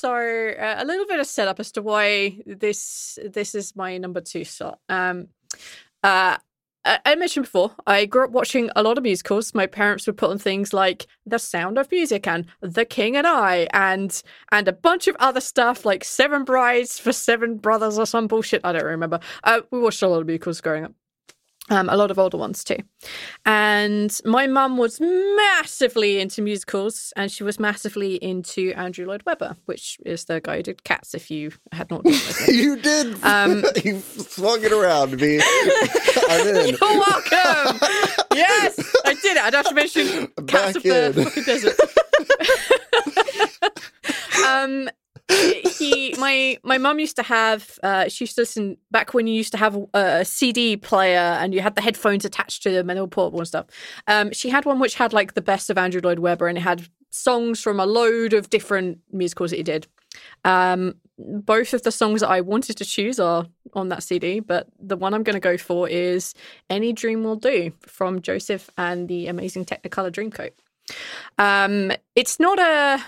S1: so uh, a little bit of setup as to why this this is my number two slot. Um, uh, I mentioned before, I grew up watching a lot of musicals. My parents would put on things like The Sound of Music and The King and I, and and a bunch of other stuff like Seven Brides for Seven Brothers or some bullshit. I don't remember. Uh, we watched a lot of musicals growing up. Um, a lot of older ones too. And my mum was massively into musicals and she was massively into Andrew Lloyd Webber, which is the guy who did Cats, if you had not
S5: you did.
S1: Um,
S5: you swung it around me. I'm in.
S1: You're welcome. yes, I did it. I'd have to mention Cats
S5: Back
S1: of the fucking desert. um, he, my my mum used to have. Uh, she used to listen back when you used to have a, a CD player and you had the headphones attached to them and were portable and stuff. Um, she had one which had like the best of Andrew Lloyd Webber and it had songs from a load of different musicals that he did. Um, both of the songs that I wanted to choose are on that CD, but the one I'm going to go for is "Any Dream Will Do" from Joseph and the Amazing Technicolor Dreamcoat. Um, it's not a,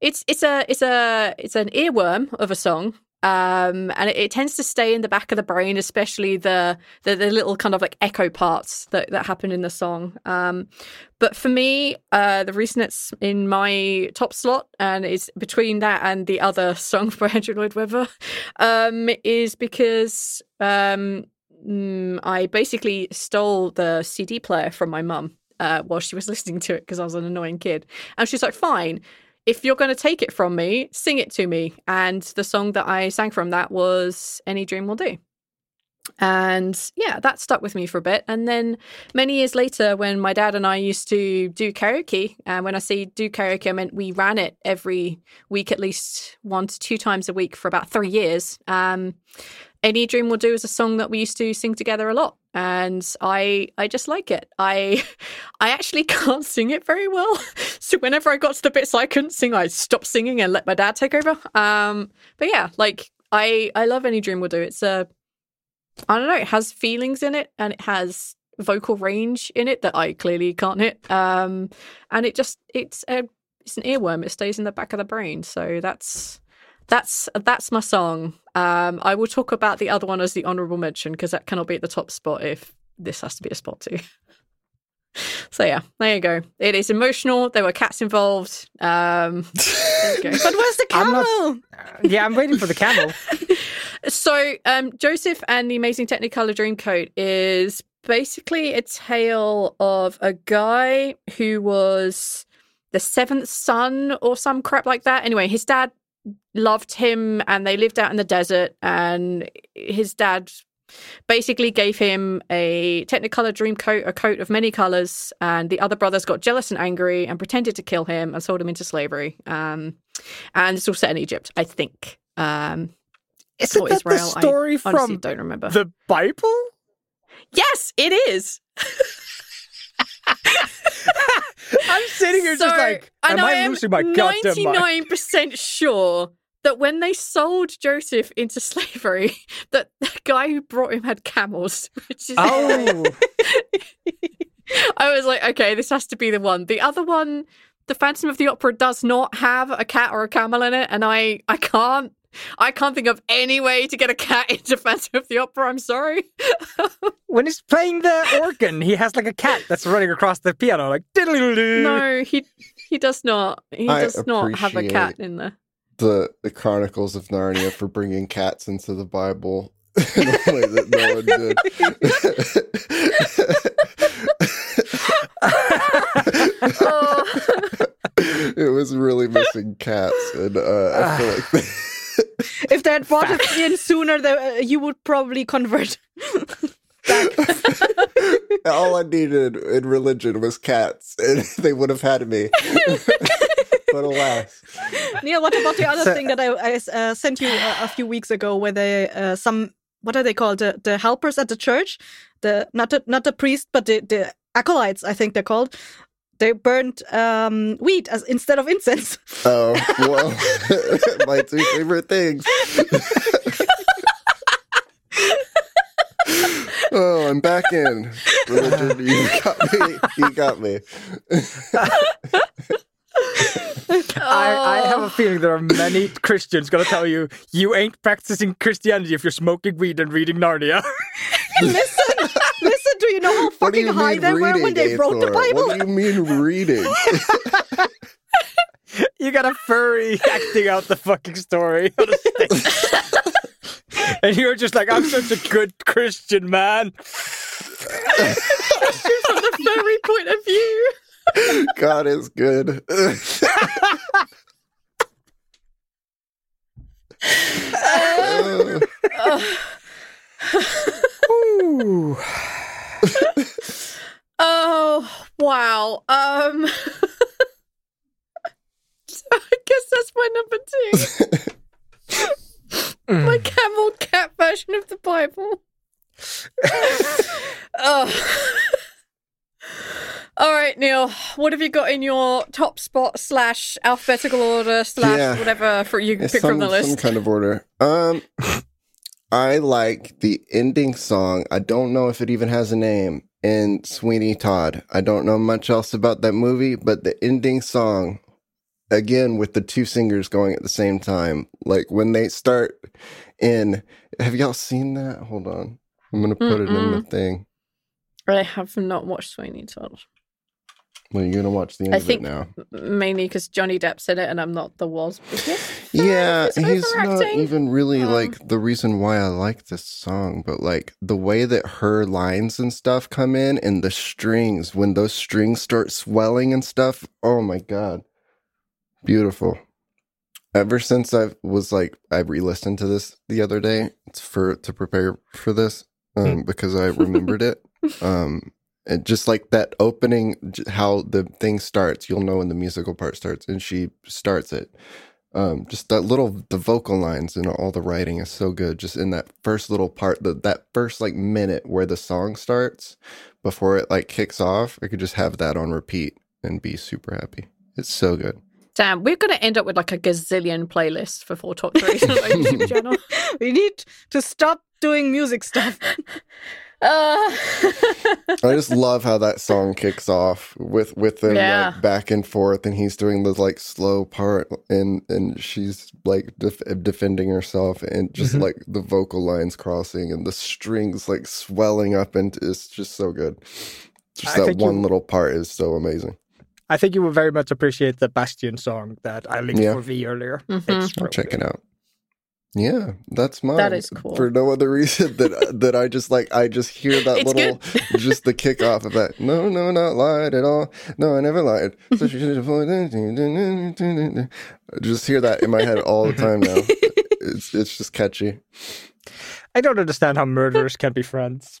S1: it's it's a it's a it's an earworm of a song. Um, and it, it tends to stay in the back of the brain, especially the, the the little kind of like echo parts that that happen in the song. Um, but for me, uh, the reason it's in my top slot and it's between that and the other song by Andrew Lloyd Webber um, is because um, mm, I basically stole the CD player from my mum uh, while she was listening to it because I was an annoying kid. And she's like, fine. If you're going to take it from me, sing it to me. And the song that I sang from that was Any Dream Will Do. And yeah, that stuck with me for a bit. And then many years later, when my dad and I used to do karaoke, and when I say do karaoke, I meant we ran it every week, at least one to two times a week for about three years. Um, Any Dream Will Do is a song that we used to sing together a lot. And I I just like it. I I actually can't sing it very well. So whenever I got to the bits I couldn't sing, I stopped singing and let my dad take over. Um, but yeah, like I I love Any Dream Will Do. It's a I don't know, it has feelings in it and it has vocal range in it that I clearly can't hit. Um, and it just it's a it's an earworm. It stays in the back of the brain. So that's that's that's my song. Um, I will talk about the other one as the honourable mention because that cannot be at the top spot if this has to be a spot too. so yeah, there you go. It is emotional. There were cats involved. Um, there you go.
S2: But where's the
S3: I'm not-
S2: camel?
S3: yeah, I'm waiting for the camel.
S1: So, um, Joseph and the Amazing Technicolor Dreamcoat is basically a tale of a guy who was the seventh son or some crap like that. Anyway, his dad loved him and they lived out in the desert, and his dad basically gave him a Technicolor dream coat a coat of many colors, and the other brothers got jealous and angry and pretended to kill him and sold him into slavery. Um, and it's all set in Egypt, I think. Um,
S3: Isn't that the
S1: Israel. I
S3: story
S1: honestly
S3: from
S1: don't remember.
S3: the Bible?
S1: Yes, it is.
S3: I'm sitting here just
S1: So,
S3: like,
S1: and
S3: am I,
S1: am
S3: losing my goddamn mind?
S1: Ninety-nine percent sure that when they sold Joseph into slavery, that the guy who brought him had camels, which is
S3: Oh,
S1: I was like, okay, this has to be the one. The other one, the Phantom of the Opera, does not have a cat or a camel in it, and I, I can't, I can't think of any way to get a cat into Phantom of the Opera. I'm sorry.
S3: when he's playing the organ, he has like a cat that's running across the piano, like diddly
S1: no, he, he does not. He
S5: I
S1: does not have a cat in there.
S5: the the Chronicles of Narnia for bringing cats into the Bible in a way that no one did.
S1: Oh.
S5: it was really missing cats, and uh, I feel like
S2: If they had brought it in sooner, the, uh, you would probably convert.
S5: all I needed in religion was cats, and they would have had me. but alas,
S2: Neil, what about the other
S3: So-
S2: thing that I, I uh, sent you a, a few weeks ago, where they uh, some what are they called the the helpers at the church, the not the not the priest but the the acolytes I think they're called. They burned um, wheat as instead of incense.
S5: oh well, my two favorite things. oh, I'm back in religion. You got me. You got me.
S3: I, I have a feeling there are many Christians gonna tell you you ain't practicing Christianity if you're smoking weed and reading Narnia.
S2: listen, listen. Do you know how fucking high
S5: mean
S2: they were when they wrote the Bible?
S5: What do you mean reading?
S3: you got a furry acting out the fucking story on a stage. and you're just like, I'm such a good Christian man.
S1: From the furry point of view.
S5: God is good. Uh,
S3: Ooh.
S1: Oh wow. Um I guess that's my number two. my camel cat version of the Bible. oh. All right, Neil. What have you got in your top spot slash alphabetical order slash
S5: Yeah.
S1: whatever for you pick
S5: some,
S1: from the list?
S5: some kind of order. Um, I like the ending song. I don't know if it even has a name in Sweeney Todd. I don't know much else about that movie, but the ending song, again with the two singers going at the same time, like when they start in. Have y'all seen that? Hold on, I'm gonna put it in the thing.
S1: I have not watched Sweeney Todd.
S5: Well, you're gonna watch the end
S1: I
S5: of
S1: think
S5: it now.
S1: mainly because Johnny Depp's in it, and I'm not the was biggest.
S5: Yeah,
S1: fan
S5: he's not even really
S1: Um,
S5: like the reason why I like this song, but like the way that her lines and stuff come in and the strings, when those strings start swelling and stuff, oh my god. Beautiful. Ever since I was like I re-listened to this the other day for to prepare for this um because I remembered it. Um and just like that opening how the thing starts, you'll know when the musical part starts and she starts it um just that little the vocal lines and all the writing is so good just in that first little part the, that first like minute where the song starts before it like kicks off i could just have that on repeat and be super happy it's so good
S1: Damn, we're going to end up with like a gazillion playlists for four top threes on YouTube channel.
S2: We need to stop doing music stuff.
S1: Uh,
S5: i just love how that song kicks off with with them
S1: Yeah.
S5: like back and forth and he's doing the like slow part and and she's like def- defending herself and just
S3: Mhm.
S5: like the vocal lines crossing and the strings like swelling up and it's just so good just
S3: I
S5: that
S3: think you-
S5: one little part is so amazing
S3: I think you will very much appreciate the Bastion song that I linked
S5: Yeah.
S3: for V earlier.
S1: Mhm.
S3: It's
S5: I'll check
S3: good.
S5: it out. Yeah, that's mine.
S1: That is cool.
S5: For no other reason that that I just like I just hear that
S1: It's
S5: little just the kickoff of that. No, no, not lied at all. No, I never lied. So she should have just hear that in my head all the time now. It's it's just catchy.
S3: I don't understand how murderers can be friends.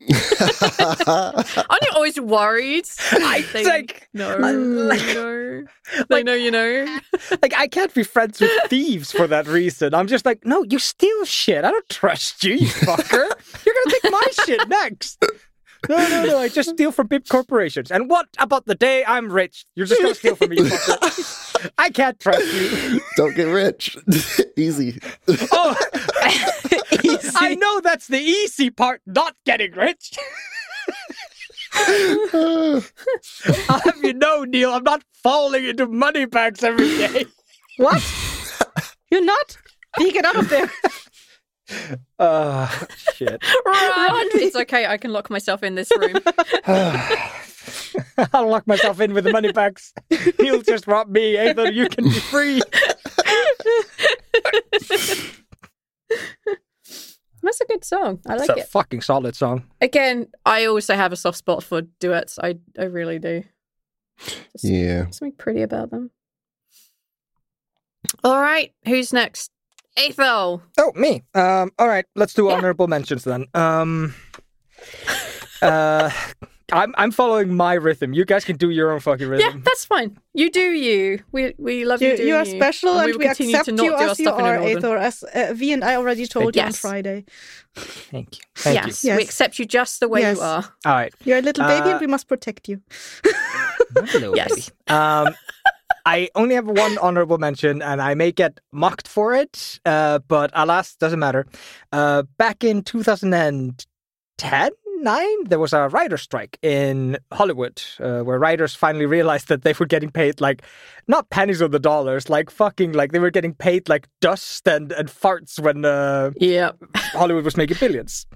S1: Aren't you always worried?
S3: I
S1: They
S3: think,
S1: know,
S3: like-
S1: no. know. They know you know.
S3: like, I can't be friends with thieves for that reason. I'm just like, no, you steal shit. I don't trust you, you fucker. You're gonna take my shit next. No, no, no. I just steal from big corporations. And what about the day I'm rich? You're just gonna steal from me, you fucker. I can't trust you.
S5: Don't get rich. Easy.
S3: Oh, I know that's the easy part, not getting rich. I'll have you know, Neil, I'm not falling into money bags every day.
S2: What? You're not? You get out of there.
S3: Uh, shit.
S1: Run! It's okay. I can lock myself in this room.
S3: I'll lock myself in with the money bags. He'll just robbed me. Eyþór, you can be free.
S1: That's a good song. I like
S3: it's a
S1: it.
S3: fucking solid song.
S1: Again, I also have a soft spot for duets. I I really do. Just
S5: Yeah.
S1: something pretty about them. All right, who's next? Eyþór.
S3: Oh, me. Um, all right, let's do
S1: Yeah.
S3: honorable mentions then. Um, uh, I'm I'm following my rhythm. You guys can do your own fucking rhythm.
S1: Yeah, that's fine. You do you. We we love you.
S2: You,
S1: doing
S2: you are special
S1: and
S2: and,
S1: we will
S2: we,
S1: continue
S2: accept
S1: to not
S2: you
S1: do our
S2: as you
S1: stuff in
S2: are,
S1: an order.
S2: Eyþór, as uh, V and I already told you on Friday.
S3: Thank you. Thank
S1: yes,
S2: Yes.
S1: we accept you just the way
S2: Yes.
S1: you are.
S3: All right.
S2: You're a little baby
S3: Uh,
S2: and we must protect you.
S3: Hello,
S1: Yes.
S3: baby. Um, I only have one honorable mention, and I may get mocked for it, uh, but alas, doesn't matter. Uh, back in 2010, nine, there was a writer strike in Hollywood, uh, where writers finally realized that they were getting paid like not pennies on the dollars, like fucking like they were getting paid like dust and and farts when uh,
S1: Yeah.
S3: Hollywood was making billions.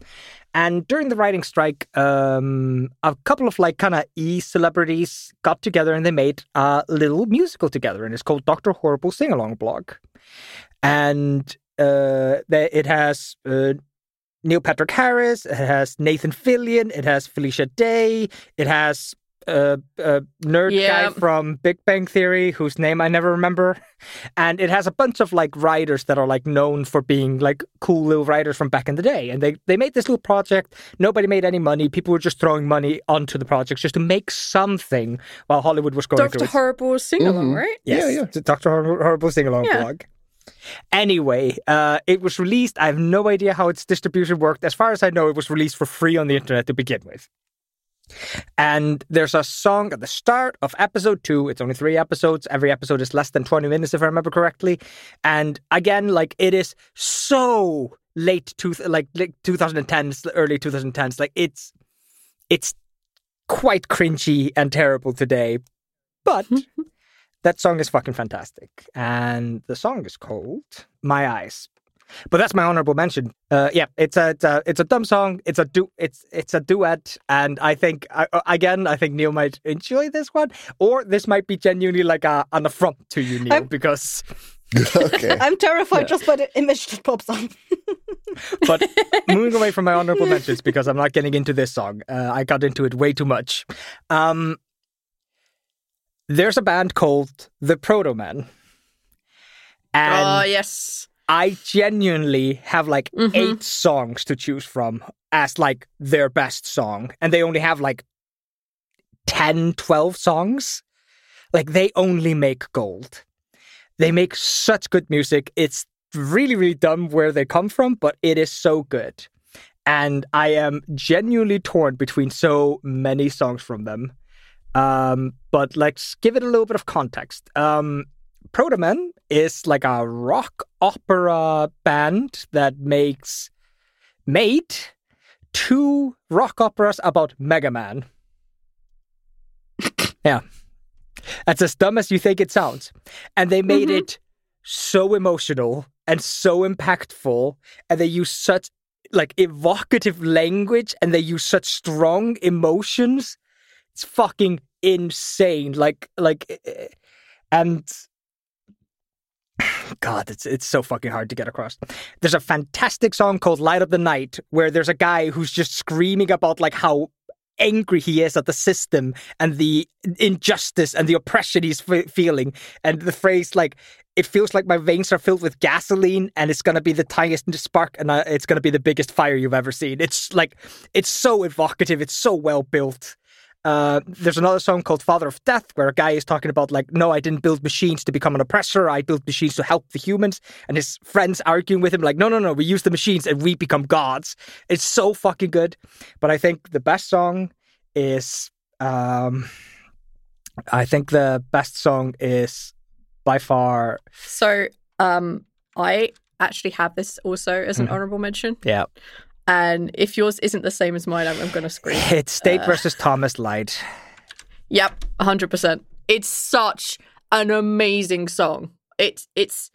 S3: And during the writing strike, um, a couple of like kind of e celebrities got together and they made a little musical together, and it's called Doctor Horrible Sing Along Blog. And uh, they, it has uh, Neil Patrick Harris, it has Nathan Fillion, it has Felicia Day, it has uh, a nerd
S1: Yeah.
S3: guy from Big Bang Theory whose name I never remember, and it has a bunch of like writers that are like known for being like cool little writers from back in the day. And they they made this little project. Nobody made any money. People were just throwing money onto the project just to make something while Hollywood was going
S1: Doctor
S3: through. its-
S1: Horrible sing along,
S5: Mhm.
S1: right?
S3: Yes,
S5: Yeah, yeah.
S3: Dr. Hor- Horrible Sing Along
S1: Yeah.
S3: blog. Anyway, uh, it was released. I have no idea how its distribution worked. As far as I know, it was released for free on the internet to begin with. And there's a song at the start of episode two. It's only three episodes. Every episode is less than 20 minutes, if I remember correctly. And again, like it is so late, to, like, like 2010s, early 2010s. Like it's, it's quite cringy and terrible today. But that song is fucking fantastic. And the song is called My Eyes. But that's my honorable mention. Uh, yeah, it's a, it's a it's a dumb song. It's a du- it's it's a duet, and I think I, uh, again I think Neil might enjoy this one, or this might be genuinely like a, an affront to you, Neil,
S2: I'm-
S3: because.
S5: okay.
S2: I'm terrified
S3: Yeah.
S2: just by the image that pops up.
S3: But moving away from my honorable mentions because I'm not getting into this song. Uh, I got into it way too much. Um, there's a band called the Protomen, and
S1: oh yes.
S3: I genuinely have like
S1: Mhm.
S3: eight songs to choose from as like their best song. And they only have like 10, 12 songs. Like they only make gold. They make such good music. It's really, really dumb where they come from, but it is so good. And I am genuinely torn between so many songs from them. Um, but let's give it a little bit of context. Um, Protomen is like a rock opera band that makes made two rock operas about Mega Man. yeah. That's as dumb as you think it sounds. And they made
S1: Mhm.
S3: it so emotional and so impactful and they use such like evocative language and they use such strong emotions. It's fucking insane. Like like eh, and God, it's it's so fucking hard to get across. There's a fantastic song called "Light Up the Night" where there's a guy who's just screaming about like how angry he is at the system and the injustice and the oppression he's fe- feeling, and the phrase like "It feels like my veins are filled with gasoline, and it's gonna be the tiniest spark, and uh, it's gonna be the biggest fire you've ever seen." It's like it's so evocative. It's so well built. Uh, there's another song called Father of Death where a guy is talking about like, no, I didn't build machines to become an oppressor. I built machines to help the humans. And his friends arguing with him like, no, no, no, we use the machines and we become gods. It's so fucking good. But I think the best song is, um, I think the best song is by far.
S1: So, um, I actually have this also as an
S3: Mhm.
S1: honorable mention.
S3: Yeah,
S1: And if yours isn't the same as mine, I'm, I'm going to scream.
S3: it's State
S1: Uh,
S3: versus Thomas Light.
S1: Yep, 100%. It's such an amazing song. It's it's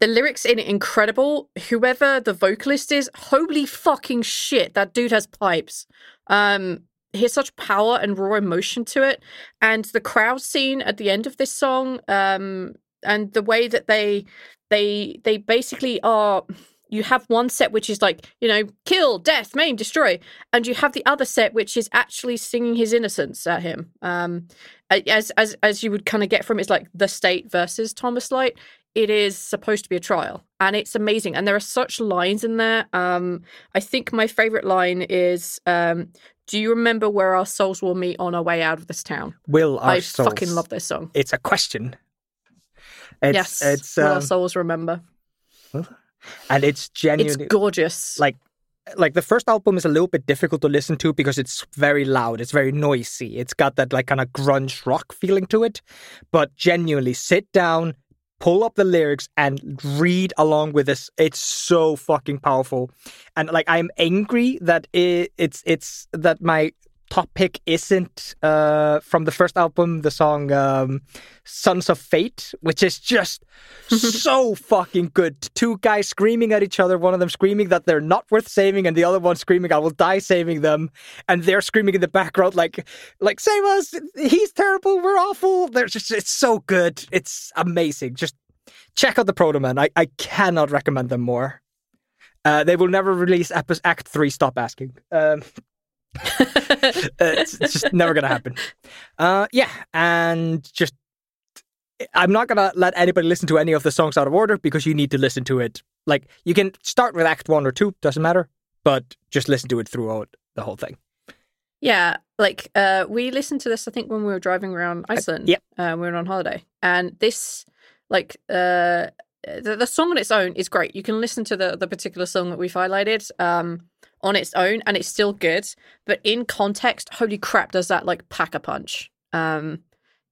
S1: the lyrics in it incredible. Whoever the vocalist is, holy fucking shit, that dude has pipes. Um he has such power and raw emotion to it and the crowd scene at the end of this song um and the way that they they they basically are you have one set which is like you know kill death maim destroy and you have the other set which is actually singing his innocence at him. Um as as as you would kind of get from it's like the state versus thomas light. It is supposed to be a trial and it's amazing and there are such lines in there. Um i think my favorite line is um do you remember where our souls will meet on our way out of this town?
S3: Will our
S1: i
S3: souls?
S1: fucking love this song.
S3: It's a question. It's,
S1: yes
S3: it's
S1: will our
S3: um,
S1: souls remember
S3: and it's genuinely it's
S1: gorgeous.
S3: like like the first album is a little bit difficult to listen to because it's very loud it's very noisy it's got that like kind of grunge rock feeling to it. But genuinely sit down pull up the lyrics and read along with this. It's so fucking powerful. And like i'm angry that it, it's it's that my top pick isn't uh from the first album the song um sons of fate which is just so fucking good. Two guys screaming at each other one of them screaming that they're not worth saving and the other one screaming i will die saving them. And they're screaming in the background like like save us! He's terrible! We're awful! They're just it's so good. It's amazing. Just check out the Protomen. I, I cannot recommend them more. Uh, they will never release act 3 stop asking. Um it's, it's just never gonna happen. Uh, yeah, and just I'm not gonna let anybody listen to any of the songs out of order because you need to listen to it. Like you can start with Act One or Two, doesn't matter, but just listen to it throughout the whole thing.
S1: Yeah, like uh, we listened to this. I think when we were driving around Iceland.
S3: yeah,
S1: uh, we were on holiday, and this, like, uh, the, the song on its own is great. You can listen to the the particular song that we've highlighted um, on its own, and it's still good. But in context, holy crap, does that like pack a punch? Um,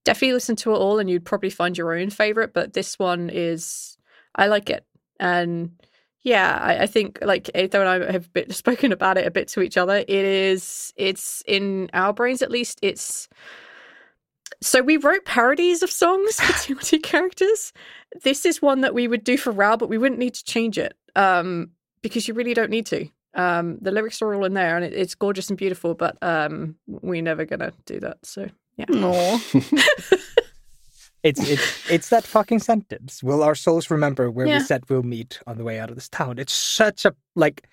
S1: definitely listen to it all, and you'd probably find your own favorite. But this one is, I like it, and yeah, I, I think like Eyþór and I have bit, spoken about it a bit to each other. It is, it's in our brains at least. It's so we wrote parodies of songs for TMT characters. This is one that we would do for Ral, but we wouldn't need to change it um, because you really don't need to. Um, the lyrics are all in there, and it, it's gorgeous and beautiful. But um, we're never gonna do that. So yeah,
S2: No.
S3: It's it's it's that fucking sentence. Will our souls remember where
S1: Yeah.
S3: we said we'll meet on the way out of this town? It's such a like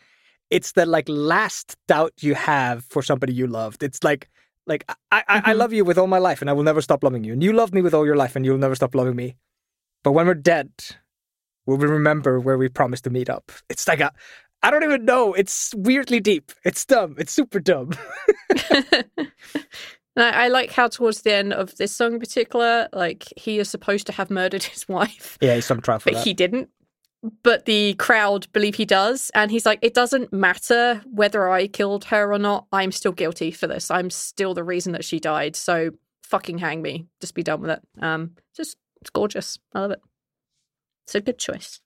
S3: it's the like last doubt you have for somebody you loved. It's like like I, I, I
S1: Mhm.
S3: love you with all my life and I will never stop loving you. And you love me with all your life and you'll never stop loving me. But when we're dead, will we remember where we promised to meet up? It's like a I don't even know. It's weirdly deep. It's dumb. It's super dumb.
S1: And I, I like how towards the end of this song in particular, like he is supposed to have murdered his wife,
S3: yeah, he's some trial for
S1: but
S3: that.
S1: he didn't. But the crowd believe he does, and he's like, "It doesn't matter whether I killed her or not. I'm still guilty for this. I'm still the reason that she died. So fucking hang me. Just be done with it." Um, just it's gorgeous. I love it. It's a good choice.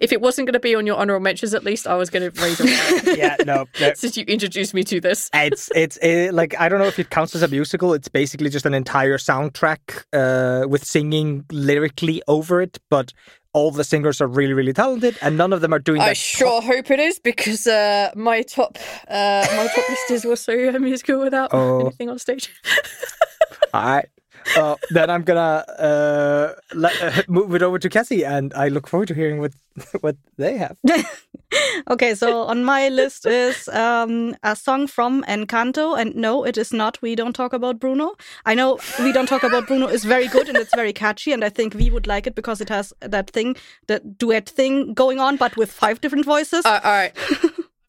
S1: If it wasn't going to be on your honorable mentions, at least I was going to raise a
S3: yeah, no. no.
S1: since you introduced me to this.
S3: it's it's eh, like I don't know if it counts as a musical. It's basically just an entire soundtrack uh, with singing lyrically over it, but all the singers are really really talented, and none of them are doing
S1: I sure hope it is because uh, my top uh, my top list is also a musical without
S3: Oh.
S1: anything on stage.
S3: All right. Uh, then I'm gonna uh, let, uh, move it over to Cassie, and I look forward to hearing what what they have.
S2: okay, so on my list is um, a song from Encanto, and no, it is not We Don't Talk About Bruno. I know We Don't Talk About Bruno is very good and it's very catchy, and I think we would like it because it has that thing, that duet thing going on, but with five different voices.
S1: Uh, all right,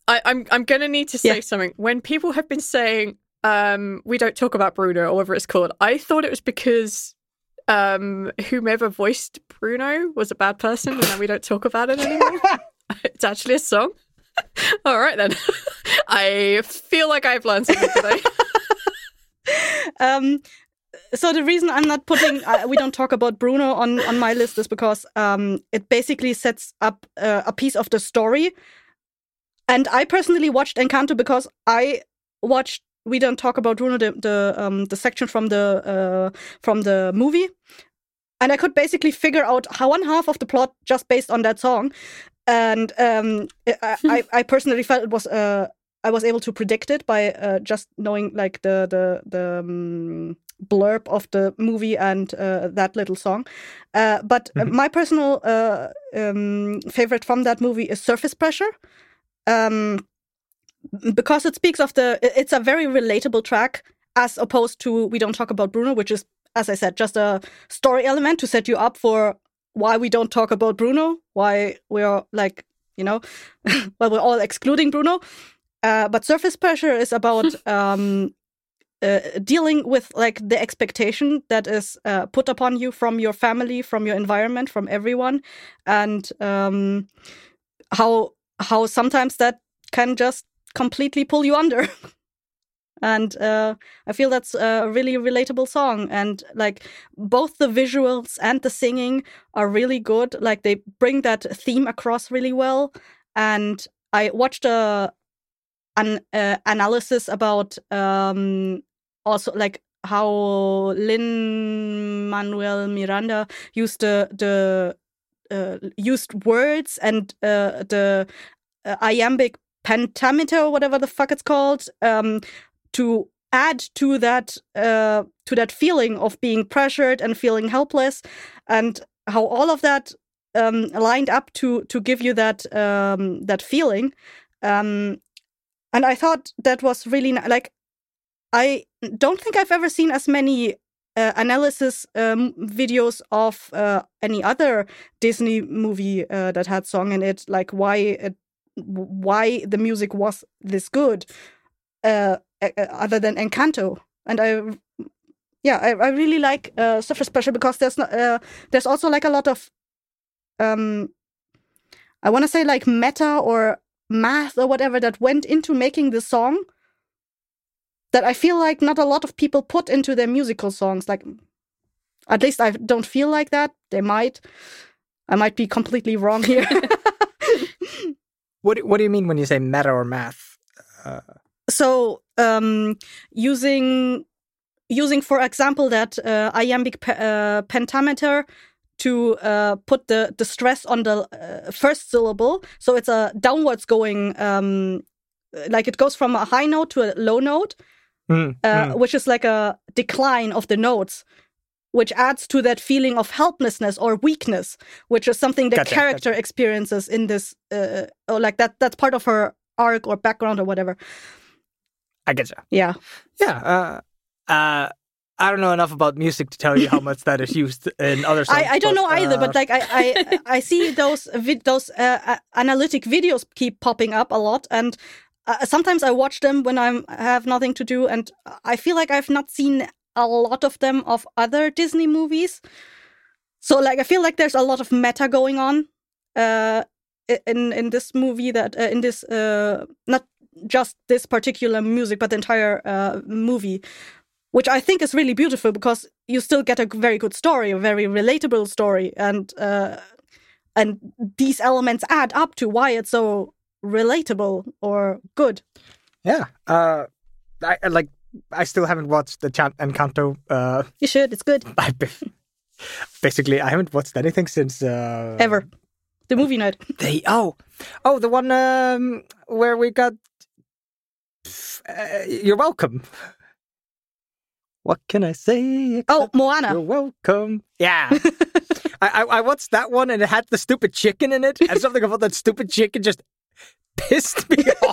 S1: I, I'm I'm gonna need to say
S2: Yeah.
S1: something. When people have been saying um, we don't talk about Bruno or whatever it's called, I thought it was because um, whomever voiced Bruno was a bad person, and then we don't talk about it anymore. it's actually a song. all right then. I feel like I've learned something today.
S2: um, so the reason I'm not putting uh, we don't talk about Bruno on on my list is because um, it basically sets up uh, a piece of the story. And I personally watched Encanto because I watched we don't talk about Bruno the the um, the section from the uh, from the movie, and I could basically figure out how one half of the plot just based on that song, and um, I, I I personally felt it was uh, I was able to predict it by uh, just knowing like the the the um, blurb of the movie and uh, that little song. Uh, but uh, my personal uh, um, favorite from that movie is Surface Pressure. Um, because it speaks of the it's a very relatable track as opposed to we don't talk about Bruno, which is as I said, just a story element to set you up for why we don't talk about Bruno, why we're like, you know, well, we're all excluding Bruno. Uh, but surface pressure is about um, uh, dealing with like the expectation that is uh, put upon you from your family, from your environment, from everyone, and um, how how sometimes that can just completely pull you under. and uh, I feel that's a really relatable song. And like both the visuals and the singing are really good. Like they bring that theme across really well. And I watched a an uh, analysis about um, also like how Lin Manuel Miranda used the the uh, used words and uh, the uh, iambic pentameter or whatever the fuck it's called um, to add to that uh, to that feeling of being pressured and feeling helpless and how all of that um, lined up to to give you that um, that feeling. Um, and I thought that was really like I don't think I've ever seen as many uh, analysis um, videos of uh, any other Disney movie uh, that had song in it, like why it, why the music was this good, uh, other than Encanto. And I, yeah, I, I really like uh, Surface Pressure because there's not, uh, there's also like a lot of, um, I want to say like meta or math or whatever that went into making the song that I feel like not a lot of people put into their musical songs. Like, at least I don't feel like that. They might. I might be completely wrong here.
S3: what What do you mean when you say meta or math?
S2: Uh... So, um, using using, for example, that uh, iambic pe- uh, pentameter to uh, put the, the stress on the uh, first syllable. So it's a downwards going, um, like it goes from a high note to a low note mm, uh, mm. which is like a decline of the notes, which adds to that feeling of helplessness or weakness, which is something the gotcha, character gotcha. experiences in this, uh, or like that. That's part of her arc or background or whatever.
S3: I get you.
S2: Yeah.
S3: Yeah. Uh, uh, I don't know enough about music to tell you how much that is used in other songs.
S2: I, I don't but, know either, uh... but like I, I, I see those those uh, analytic videos keep popping up a lot, and uh, sometimes I watch them when I'm, I have nothing to do, and I feel like I've not seen a lot of them of other Disney movies. So like I feel like there's a lot of meta going on uh, in in this movie that uh, in this uh, not just this particular music but the entire uh, movie, which I think is really beautiful because you still get a very good story, a very relatable story, and uh, and these elements add up to why it's so relatable or good.
S3: Yeah. Uh, I like. I still haven't watched the Chan- Encanto. Uh,
S2: you should. It's good.
S3: I, basically, I haven't watched anything since uh,
S2: ever. The movie night.
S3: They oh oh the one um, where we got. Uh, you're welcome. What can I say?
S2: Oh, Moana.
S3: You're welcome. Yeah. I, I, I watched that one and it had the stupid chicken in it, and something about that stupid chicken just pissed me off.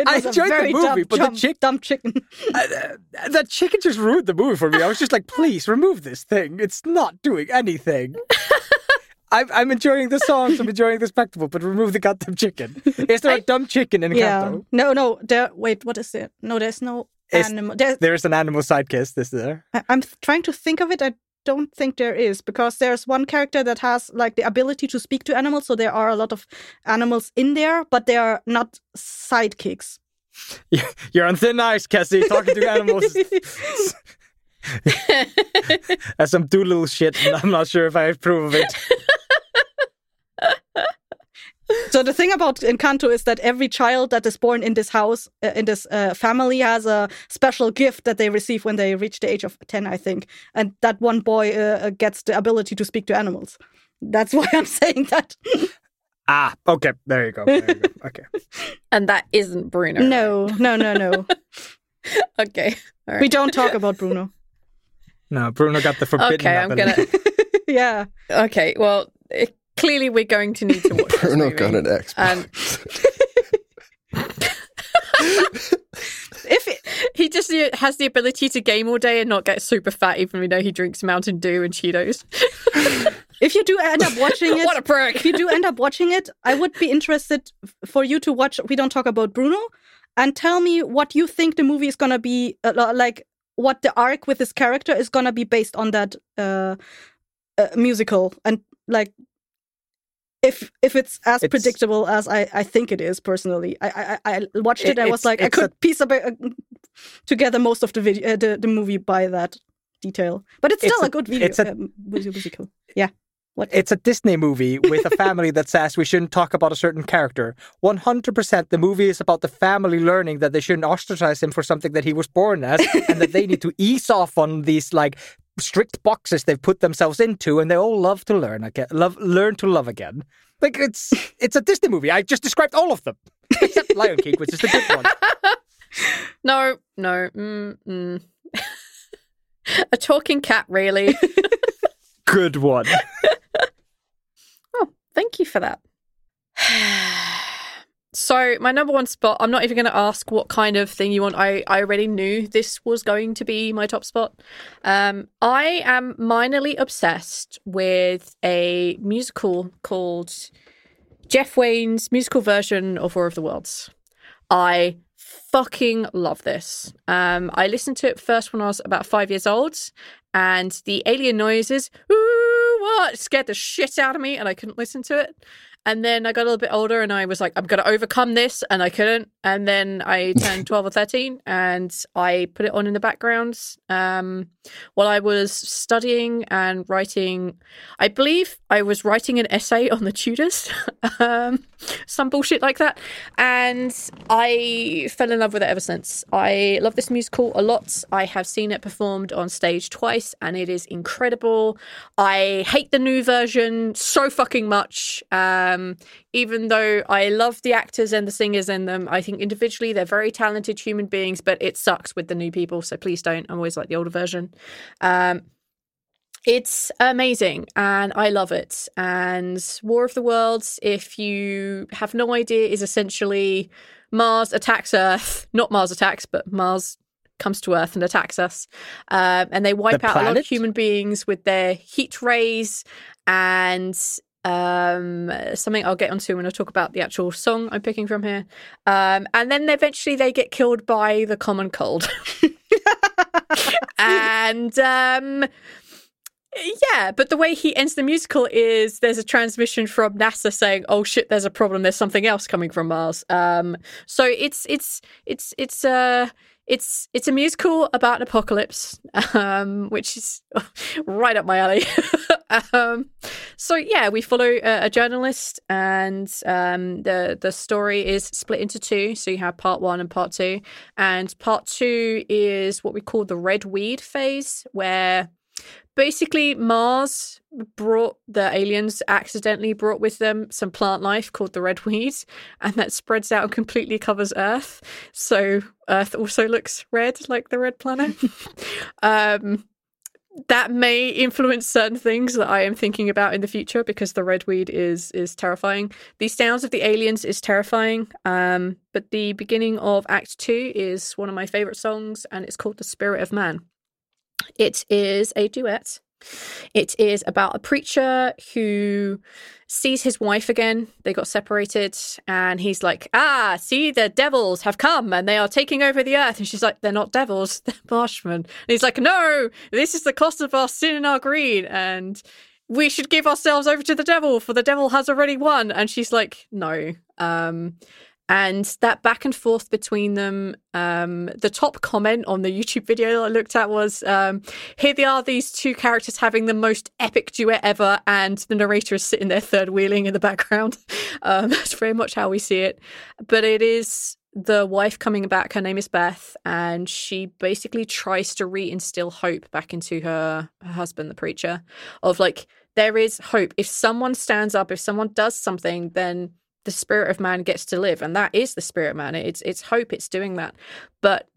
S3: I enjoyed the movie,
S2: dumb,
S3: but
S2: dumb,
S3: the chick,
S2: dumb chicken,
S3: uh, that chicken just ruined the movie for me. I was just like, please remove this thing. It's not doing anything. I'm, I'm enjoying the songs, I'm enjoying the spectacle, but remove the goddamn chicken. Is there I, a dumb chicken in yeah. Encanto?
S2: No, no. There. Wait, what is it? No, there's no animal.
S3: There's, there's an animal side kiss. Is there?
S2: I, am trying to think of it. I don't think there is because there's one character that has like the ability to speak to animals. So there are a lot of animals in there, but they are not sidekicks.
S3: You're on thin ice, Cassie, talking to animals. That's some Dolittle shit, and I'm not sure if I approve of it.
S2: So the thing about Encanto is that every child that is born in this house, uh, in this uh, family, has a special gift that they receive when they reach the age of ten, I think, and that one boy uh, uh gets the ability to speak to animals. That's why I'm saying that.
S3: Ah, okay. There you go. There you go. Okay.
S1: And that isn't Bruno.
S2: no, no, no, no.
S1: Okay. All right.
S2: we don't talk about Bruno.
S3: No, Bruno got the forbidden
S1: Okay, I'm
S3: ability.
S1: gonna.
S2: yeah.
S1: Okay, well, it, clearly we're going to need to watch this
S5: Bruno
S1: movie.
S5: got an Xbox.
S1: And
S2: If it,
S1: he just has the ability to game all day and not get super fat, even though he drinks Mountain Dew and Cheetos.
S2: if you do end up watching it,
S1: what a prick!
S2: if you do end up watching it, I would be interested for you to watch. We don't talk about Bruno, and tell me what you think the movie is gonna be uh, like. What the arc with this character is gonna be based on that uh, uh, musical, and like if if it's as
S3: It's-
S2: predictable as I, I think it is personally. I I, I watched it. I was like I could
S3: a-
S2: piece about, uh, together most of the video uh, the the movie by that detail, but it's
S3: It's
S2: still a,
S3: a-
S2: good video
S3: it's a-
S2: um, musical. Yeah. What?
S3: It's a Disney movie with a family that says we shouldn't talk about a certain character. 100% the movie is about the family learning that they shouldn't ostracize him for something that he was born as and that they need to ease off on these like strict boxes they've put themselves into and they all love to learn again love learn to love again. Like it's it's a Disney movie. I just described all of them. Except Lion King, which is the good one.
S1: No, no. Mm, mm. a talking cat, really?
S3: Good one.
S1: oh, thank you for that. So my number one spot, I'm not even going to ask what kind of thing you want. I, I already knew this was going to be my top spot. Um, I am minorly obsessed with a musical called Jeff Wayne's musical version of War of the Worlds. I fucking love this. Um, I listened to it first when I was about five years old, and the alien noises, ooh, what, scared the shit out of me, and I couldn't listen to it. And then I got a little bit older and I was like, I'm going to overcome this. And I couldn't. And then I turned 12 or 13 and I put it on in the background um, while I was studying and writing. I believe I was writing an essay on the Tudors, um, some bullshit like that. And I fell in love with it ever since. I love this musical a lot. I have seen it performed on stage twice and it is incredible. I hate the new version so fucking much. Um, even though I love the actors and the singers in them, I think individually they're very talented human beings, but it sucks with the new people. So please don't. I'm always like the older version. Um, it's amazing and I love it. And War of the Worlds, if you have no idea, is essentially Mars attacks Earth. Not Mars attacks, but Mars comes to Earth and attacks us. Um, and they wipe
S3: The
S1: out a lot of human beings with their heat rays and um something I'll get onto when I talk about the actual song I'm picking from here. Um and then eventually they get killed by the common cold. and um yeah, but the way he ends the musical is there's a transmission from NASA saying, "Oh shit, there's a problem. There's something else coming from Mars." Um, so it's it's it's it's uh it's it's a musical about an apocalypse, um, which is right up my alley. um, so yeah, we follow a, a journalist, and um, the the story is split into two. So you have part one and part two, and part two is what we call the red weed phase, where basically Mars brought the aliens accidentally brought with them some plant life called the red weed and that spreads out and completely covers earth. So earth also looks red like the red planet. Um that may influence certain things that I am thinking about in the future because the red weed is is terrifying. The sounds of the aliens is terrifying. Um, but the beginning of Act Two is one of my favorite songs, and it's called "The Spirit of Man." It is a duet. It is about a preacher who sees his wife again. They got separated, and he's like, Ah, see, the devils have come and they are taking over the earth. And she's like, They're not devils, they're marshmen. And he's like, No, this is the cost of our sin and our greed. And we should give ourselves over to the devil, for the devil has already won. And she's like, No. Um, and that back and forth between them. Um, the top comment on the YouTube video I looked at was, um, "Here they are, these two characters having the most epic duet ever," and the narrator is sitting there third wheeling in the background. Um, that's very much how we see it, but it is the wife coming back. Her name is Beth, and she basically tries to reinstill hope back into her, her husband, the preacher, of like there is hope. If someone stands up, if someone does something, then the spirit of man gets to live, and that is the spirit of man. It's it's hope. It's doing that, but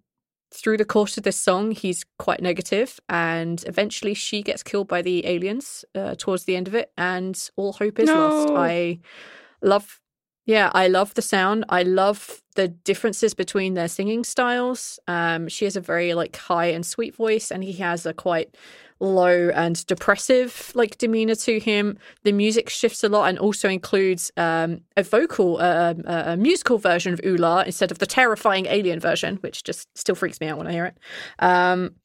S1: through the course of this song, he's quite negative, and eventually she gets killed by the aliens uh, towards the end of it, and all hope is lost. I love, yeah, I love the sound. I love the differences between their singing styles. Um, she has a very like high and sweet voice, and he has a quite low and depressive like demeanor to him. The music shifts a lot and also includes um, a vocal, uh, a, a musical version of Ulla instead of the terrifying alien version, which just still freaks me out when I hear it. Um,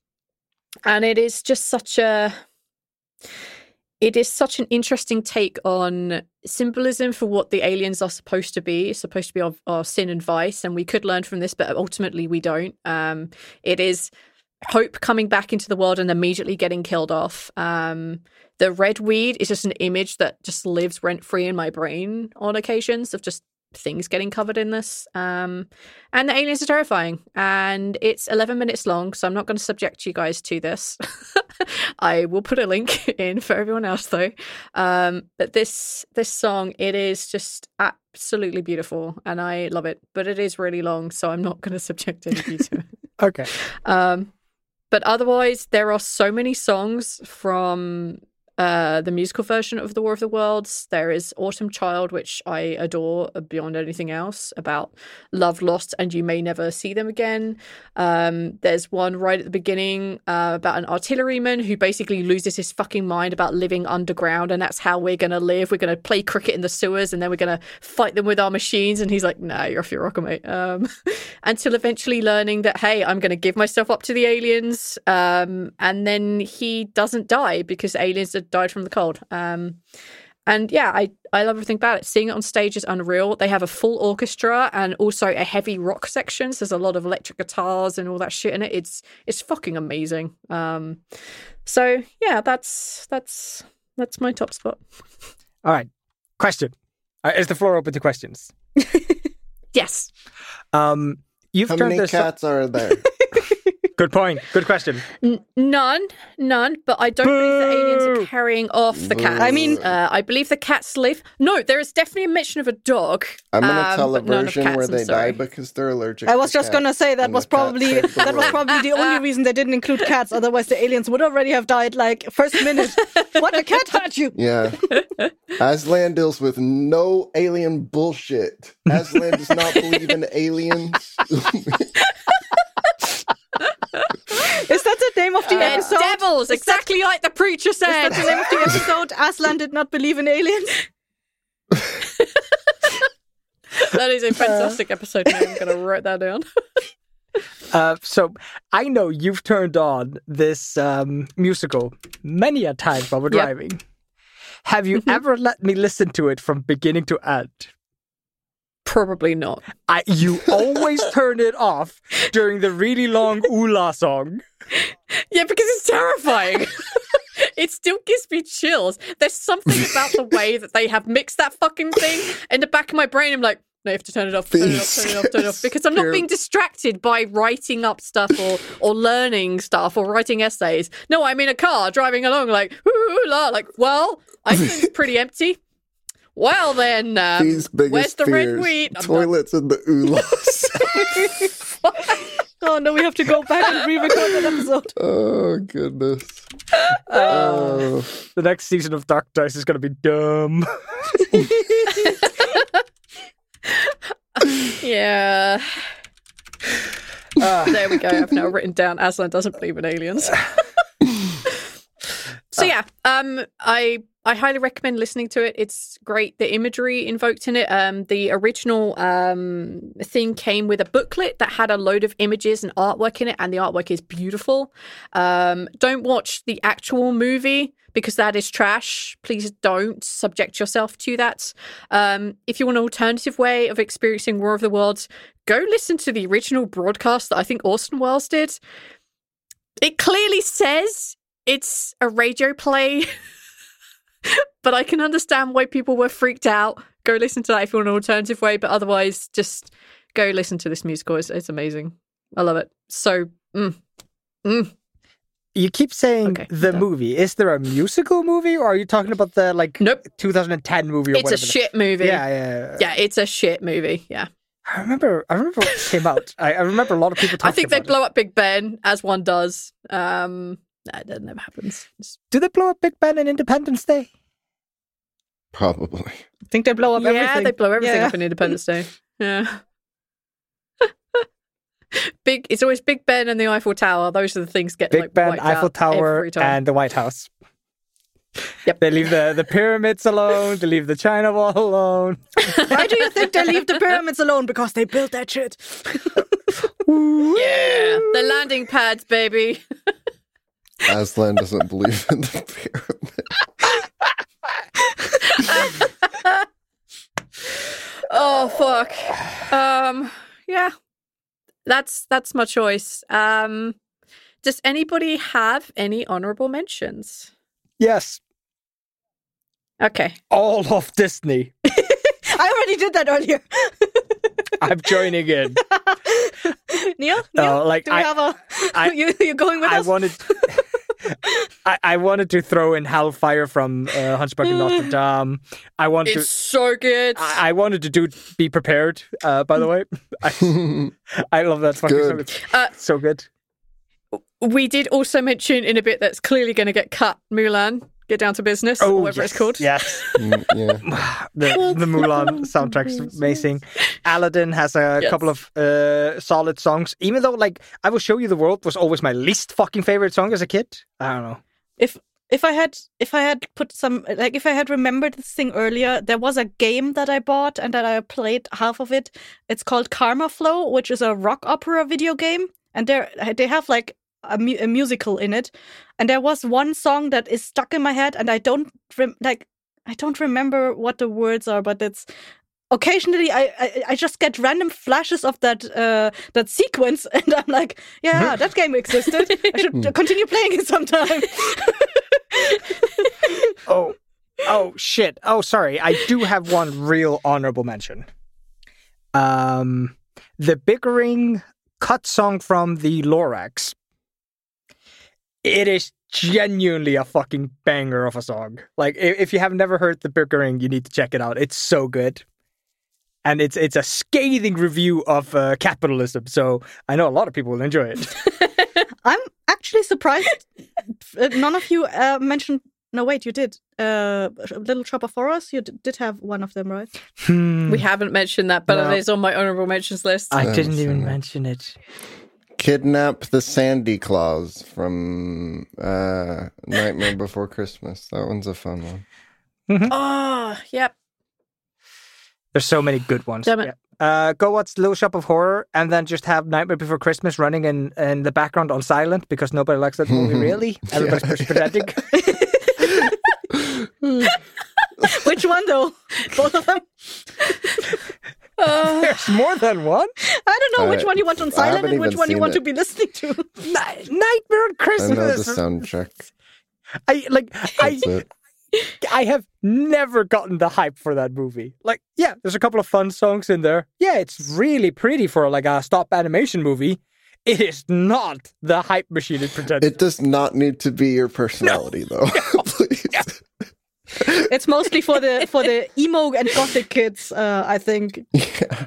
S1: and it is just such a. It is such an interesting take on symbolism for what the aliens are supposed to be. It's supposed to be our, our sin and vice, and we could learn from this, but ultimately we don't. Um, it is Hope coming back into the world and immediately getting killed off. Um, the red weed is just an image that just lives rent free in my brain on occasions of just things getting covered in this. Um, and the aliens are terrifying. And it's 11 minutes long, so I'm not going to subject you guys to this. I will put a link in for everyone else though. Um, but this this song, it is just absolutely beautiful, and I love it. But it is really long, so I'm not going to subject any of you to it.
S3: Okay.
S1: Um, but otherwise, there are so many songs from uh, the musical version of The War of the Worlds. There is Autumn Child, which I adore beyond anything else, about love lost and you may never see them again. Um, there's one right at the beginning uh, about an artilleryman who basically loses his fucking mind about living underground, and that's how we're going to live. We're going to play cricket in the sewers, and then we're going to fight them with our machines. And he's like, nah, you're off your rocker, mate." Um, until eventually learning that, hey, I'm going to give myself up to the aliens, um, and then he doesn't die because aliens had died from the cold. Um, and yeah, I, I love everything about it. Seeing it on stage is unreal. They have a full orchestra and also a heavy rock section. So there's a lot of electric guitars and all that shit in it. It's it's fucking amazing. Um, so yeah, that's that's that's my top spot.
S3: All right. Question. Uh, is the floor open to questions?
S1: Yes.
S3: Um, you've
S5: How
S3: turned
S5: many
S3: this.
S5: cats are there?
S3: Good point. Good question.
S1: N- none, none. But I don't believe the aliens are carrying off the cat.
S5: I mean-
S1: uh, I believe the cats live. No, there is definitely a mention of a dog.
S5: I'm gonna
S1: um,
S5: tell a
S1: but none of
S5: version
S1: cats,
S5: where
S1: I'm
S5: they
S1: sorry.
S5: die because they're allergic.
S2: I was
S5: to
S2: just gonna say that was probably that was probably the only reason they didn't include cats. Otherwise, the aliens would already have died like first minute. what a cat had you?
S5: Yeah. Aslan deals with no alien bullshit. Aslan does not believe in aliens.
S2: Is that the name of the
S1: They're
S2: episode?
S1: devils, exactly like the preacher said.
S2: Is that the name of the episode? Aslan did not believe in aliens.
S1: that is a fantastic episode name. I'm going to write that down.
S3: Uh, so I know you've turned on this um, musical many a time while we're
S1: Yep.
S3: driving. Have you ever let me listen to it from beginning to end?
S1: Probably not.
S3: I, you always turn it off during the really long Ulla song.
S1: Yeah, because it's terrifying. it still gives me chills. There's something about the way that they have mixed that fucking thing in the back of my brain. I'm like, no, you have to turn it off, turn it off, turn it off, turn it off. Because I'm not being distracted by writing up stuff or, or learning stuff or writing essays. No, I'm in a car driving along, like, ooh, la, like, well, I think it's pretty empty. Well, then, um,
S5: These biggest
S1: where's the red
S5: fears.
S1: wheat? I'm done.
S5: Toilets and the Ullas.
S2: Oh no, we have to go back and re-record that episode.
S5: oh goodness.
S1: Uh,
S5: Oh.
S3: The next season of Dark Dice is going to be dumb.
S1: Yeah.
S3: Uh,
S1: There we go. I've now written down Aslan doesn't believe in aliens. so yeah, um, I I highly recommend listening to it. It's great. The imagery invoked in it. Um, the original um thing came with a booklet that had a load of images and artwork in it, and the artwork is beautiful. Um, don't watch the actual movie because that is trash. Please don't subject yourself to that. Um, if you want an alternative way of experiencing War of the Worlds, go listen to the original broadcast that I think Orson Welles did. It clearly says it's a radio play. but I can understand why people were freaked out. Go listen to that if you want an alternative way, but otherwise, just go listen to this musical. It's, it's amazing. I love it. So, mm, mm.
S3: You keep saying
S1: Okay,
S3: the movie. Is there a musical movie, or are you talking about the like
S1: Nope.
S3: 2010 movie? Or
S1: it's a shit movie.
S3: Yeah, yeah, yeah.
S1: Yeah, it's a shit movie. Yeah.
S3: I remember. I remember when it came out. I, I remember a lot of people. Talking
S1: I think they
S3: about it.
S1: blow up Big Ben, as one does. Um, that that never happens.
S3: Do they blow up Big Ben in Independence Day?
S5: Probably.
S2: I think they blow up
S1: yeah,
S2: everything.
S1: they blow everything
S2: Yeah.
S1: up in Independence Day. Yeah. Big. It's always Big Ben and the Eiffel Tower. Those are the things get
S3: Big
S1: like,
S3: Ben,
S1: wiped
S3: Eiffel
S1: out
S3: Tower,
S1: every time.
S3: and the White House.
S1: Yep.
S3: They leave the, the pyramids alone. They leave the China Wall alone.
S2: Why do you think they leave the pyramids alone? Because they built that shit.
S1: Yeah, the landing pads, baby.
S5: Aslan doesn't believe in the pyramid.
S1: oh fuck. Um, yeah, that's that's my choice. Um, does anybody have any honorable mentions?
S3: Yes,
S1: Okay,
S3: all of Disney.
S2: I already did that earlier.
S3: I'm joining in.
S2: Neil, Neil,
S3: No, like,
S2: do we
S3: I-
S2: have a?
S3: I-
S2: you you're going with
S3: I
S2: us?
S3: wanted. I, I wanted to throw in Hellfire from uh, Hunchback of Notre Dame. I wanted
S1: it's
S3: to.
S1: so good.
S3: I, I wanted to do be prepared. Uh, by the way, I, I love that fucking
S5: Good.
S3: song. It's
S1: Uh,
S3: so good.
S1: we did also mention in a bit that's clearly going to get cut. Mulan, get down to business, or whatever
S3: yes,
S1: it's called.
S3: Yes,
S5: Mm, yeah.
S3: the the Mulan soundtrack's amazing. Aladdin has a
S1: Yes.
S3: couple of uh, solid songs. Even though, like, I will show you the world was always my least fucking favorite song as a kid. I don't know.
S2: if if I had if I had put some like if I had remembered this thing earlier, there was a game that I bought and that I played half of it. It's called Karmaflow, which is a rock opera video game, and they they have like a, mu- a musical in it. And there was one song that is stuck in my head, and I don't rem- like I don't remember what the words are, but it's occasionally I, I I just get random flashes of that uh that sequence and I'm like, yeah, that game existed. I should continue playing it sometime.
S3: Oh, oh shit. Oh, sorry. I do have one real honorable mention. Um, the bickering cut song from the Lorax. It is genuinely a fucking banger of a song. Like, if you have never heard the bickering, you need to check it out. It's so good. And it's it's a scathing review of uh, capitalism, so I know a lot of people will enjoy it.
S2: I'm actually surprised uh, none of you uh, mentioned. No, wait, you did. Uh, Little Shop of Horrors. You d- did have one of them, right?
S3: Hmm,
S1: We haven't mentioned that, but
S3: No.
S1: it is on my honorable mentions list.
S3: I
S5: Yeah,
S3: didn't
S5: so-
S3: even mention it.
S5: Kidnap the Sandy Claws from uh, Nightmare Before Christmas. That one's a fun one.
S1: oh, yep.
S3: There's so many good ones.
S1: Damn it.
S3: Yeah. Uh, go watch Little Shop of Horror and then just have Nightmare Before Christmas running in, in the background on silent because nobody likes that movie, really. Everybody's pretending.
S2: Which one though? Both of them?
S1: Uh,
S3: There's more than one.
S2: I don't know which
S5: I-
S2: one you want on silent and which one you want
S5: it.
S2: to be listening to.
S3: Ni- Nightmare on
S5: I know the
S3: Christmas.
S5: soundtrack.
S3: I like. I
S5: it.
S3: I have never gotten the hype for that movie. Like, yeah, there's a couple of fun songs in there. Yeah, it's really pretty for like a stop animation movie. It is not the hype machine it pretends.
S5: It does not need to be your personality, though. Please.
S2: It's mostly for the for the emo and gothic kids, uh, I think.
S5: Yeah.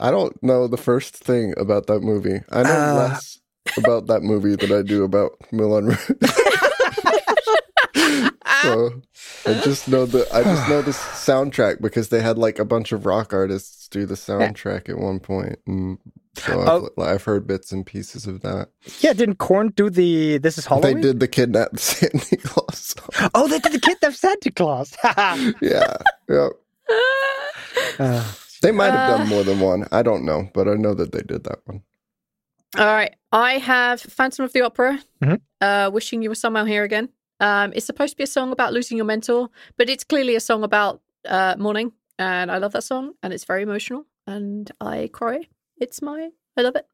S5: I don't know the first thing about that movie. I know
S3: Uh.
S5: less about that movie than I do about Moulin Rouge. so I just know the I just know the soundtrack because they had like a bunch of rock artists do the soundtrack at one point. And So I've, I've heard bits and pieces of that.
S3: Yeah, didn't Korn do the This is Halloween?
S5: They did the Kidnap Santa Claus song.
S3: Oh, they did the kidnapped Santa Claus.
S5: yeah, yeah.
S3: Uh,
S5: They might have
S1: Uh.
S5: done more than one. I don't know, but I know that they did that one.
S1: All right. I have Phantom of the Opera,
S3: Mhm.
S1: uh, Wishing You Were Somehow Here Again. Um, it's supposed to be a song about losing your mentor, but it's clearly a song about uh, mourning. And I love that song, and it's very emotional, and I cry. It's my, I love it.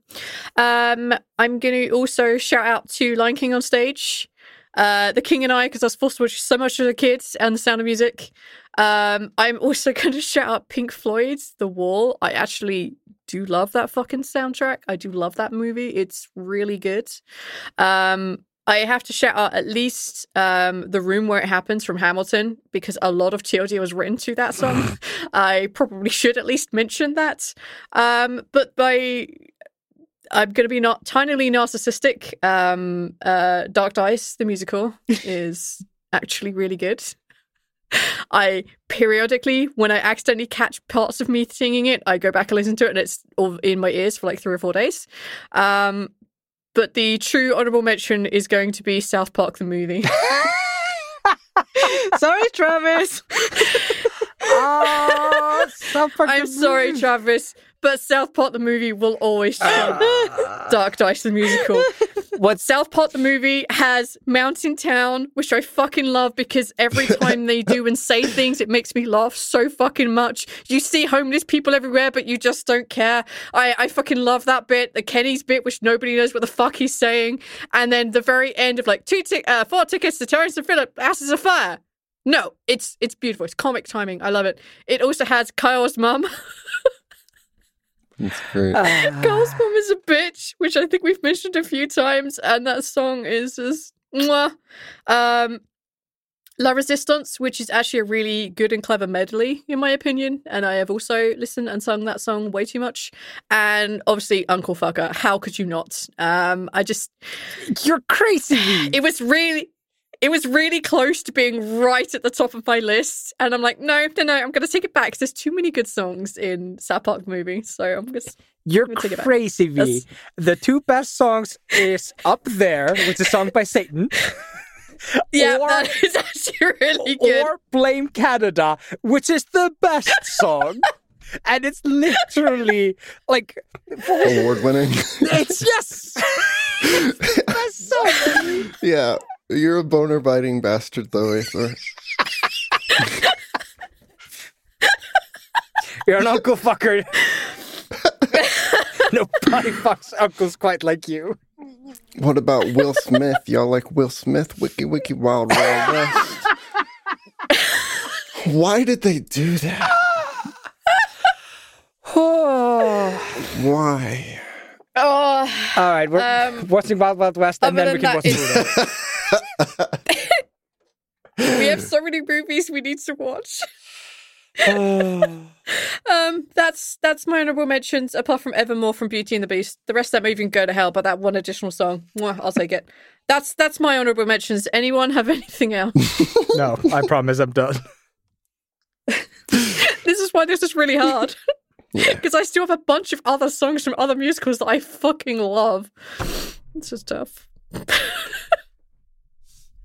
S1: Um, I'm going to also shout out to Lion King on stage, uh, The King and I, because I was forced to watch so much as a kid, and The Sound of Music. Um, I'm also going to shout out Pink Floyd's The Wall. I actually do love that fucking soundtrack. I do love that movie. It's really good. Um, I have to shout out at least um, the room where it happens from Hamilton because a lot of TLD was written to that song. I probably should at least mention that. Um, but by I'm going to be not tinily narcissistic. Um, uh, Dark Dice, the musical, is actually really good. I periodically, when I accidentally catch parts of me singing it, I go back and listen to it, and it's all in my ears for like three or four days. Um, but the true honorable mention is going to be South Park the movie.
S2: Sorry, Travis.
S3: oh, South Park
S1: I'm
S3: the
S1: sorry,
S3: movie.
S1: Travis, but South Park the movie will always ah. trump Dark Dice the musical.
S3: What
S1: South Park the movie has Mountain Town, which I fucking love because every time they do and say things, it makes me laugh so fucking much. You see homeless people everywhere, but you just don't care. I, I fucking love that bit, the Kenny's bit, which nobody knows what the fuck he's saying, and then the very end of like two, ti- uh, four tickets to Terrence and Phillip, Asses of Fire. No, it's it's beautiful. It's comic timing. I love it. It also has Kyle's mum.
S5: It's great.
S1: Kyle's mum is a bitch, which I think we've mentioned a few times, and that song is just mwah. Um, La Resistance, which is actually a really good and clever medley, in my opinion, and I have also listened and sung that song way too much. And obviously, Uncle Fucker. How could you not? Um, I just
S3: You're crazy.
S1: it was really it was really close to being right at the top of my list and i'm like no no no i'm gonna take it back because there's too many good songs in south park movie so i'm just
S3: You're
S1: Let me it back.
S3: crazy, V.
S1: That's-
S3: The two best songs is Up There, which is sung by Satan,
S1: yeah
S3: Or-
S1: that is actually really good
S3: or Blame Canada, which is the best song. and it's literally like
S5: Award winning.
S3: it's yes. best song.
S5: yeah. You're a boner biting bastard, though, Eyþór.
S3: You're an uncle fucker. Nobody fucks uncles quite like you.
S5: What about Will Smith? Y'all like Will Smith? Wiki Wiki Wild Wild West. Why did they do that? Why?
S1: oh
S3: right, we're
S1: Um,
S3: watching Wild Wild West, and then we can
S1: that,
S3: watch Buddha.
S1: we have so many movies we need to watch um that's that's my honorable mentions apart from evermore from beauty and the beast the rest of that movie can go to hell but that one additional song mwah, i'll take it that's that's my honorable mentions anyone have anything else
S3: no, I promise I'm done.
S1: this is why this is really hard
S5: Yeah.
S1: because I still have a bunch of other songs from other musicals that I fucking love. It's just tough.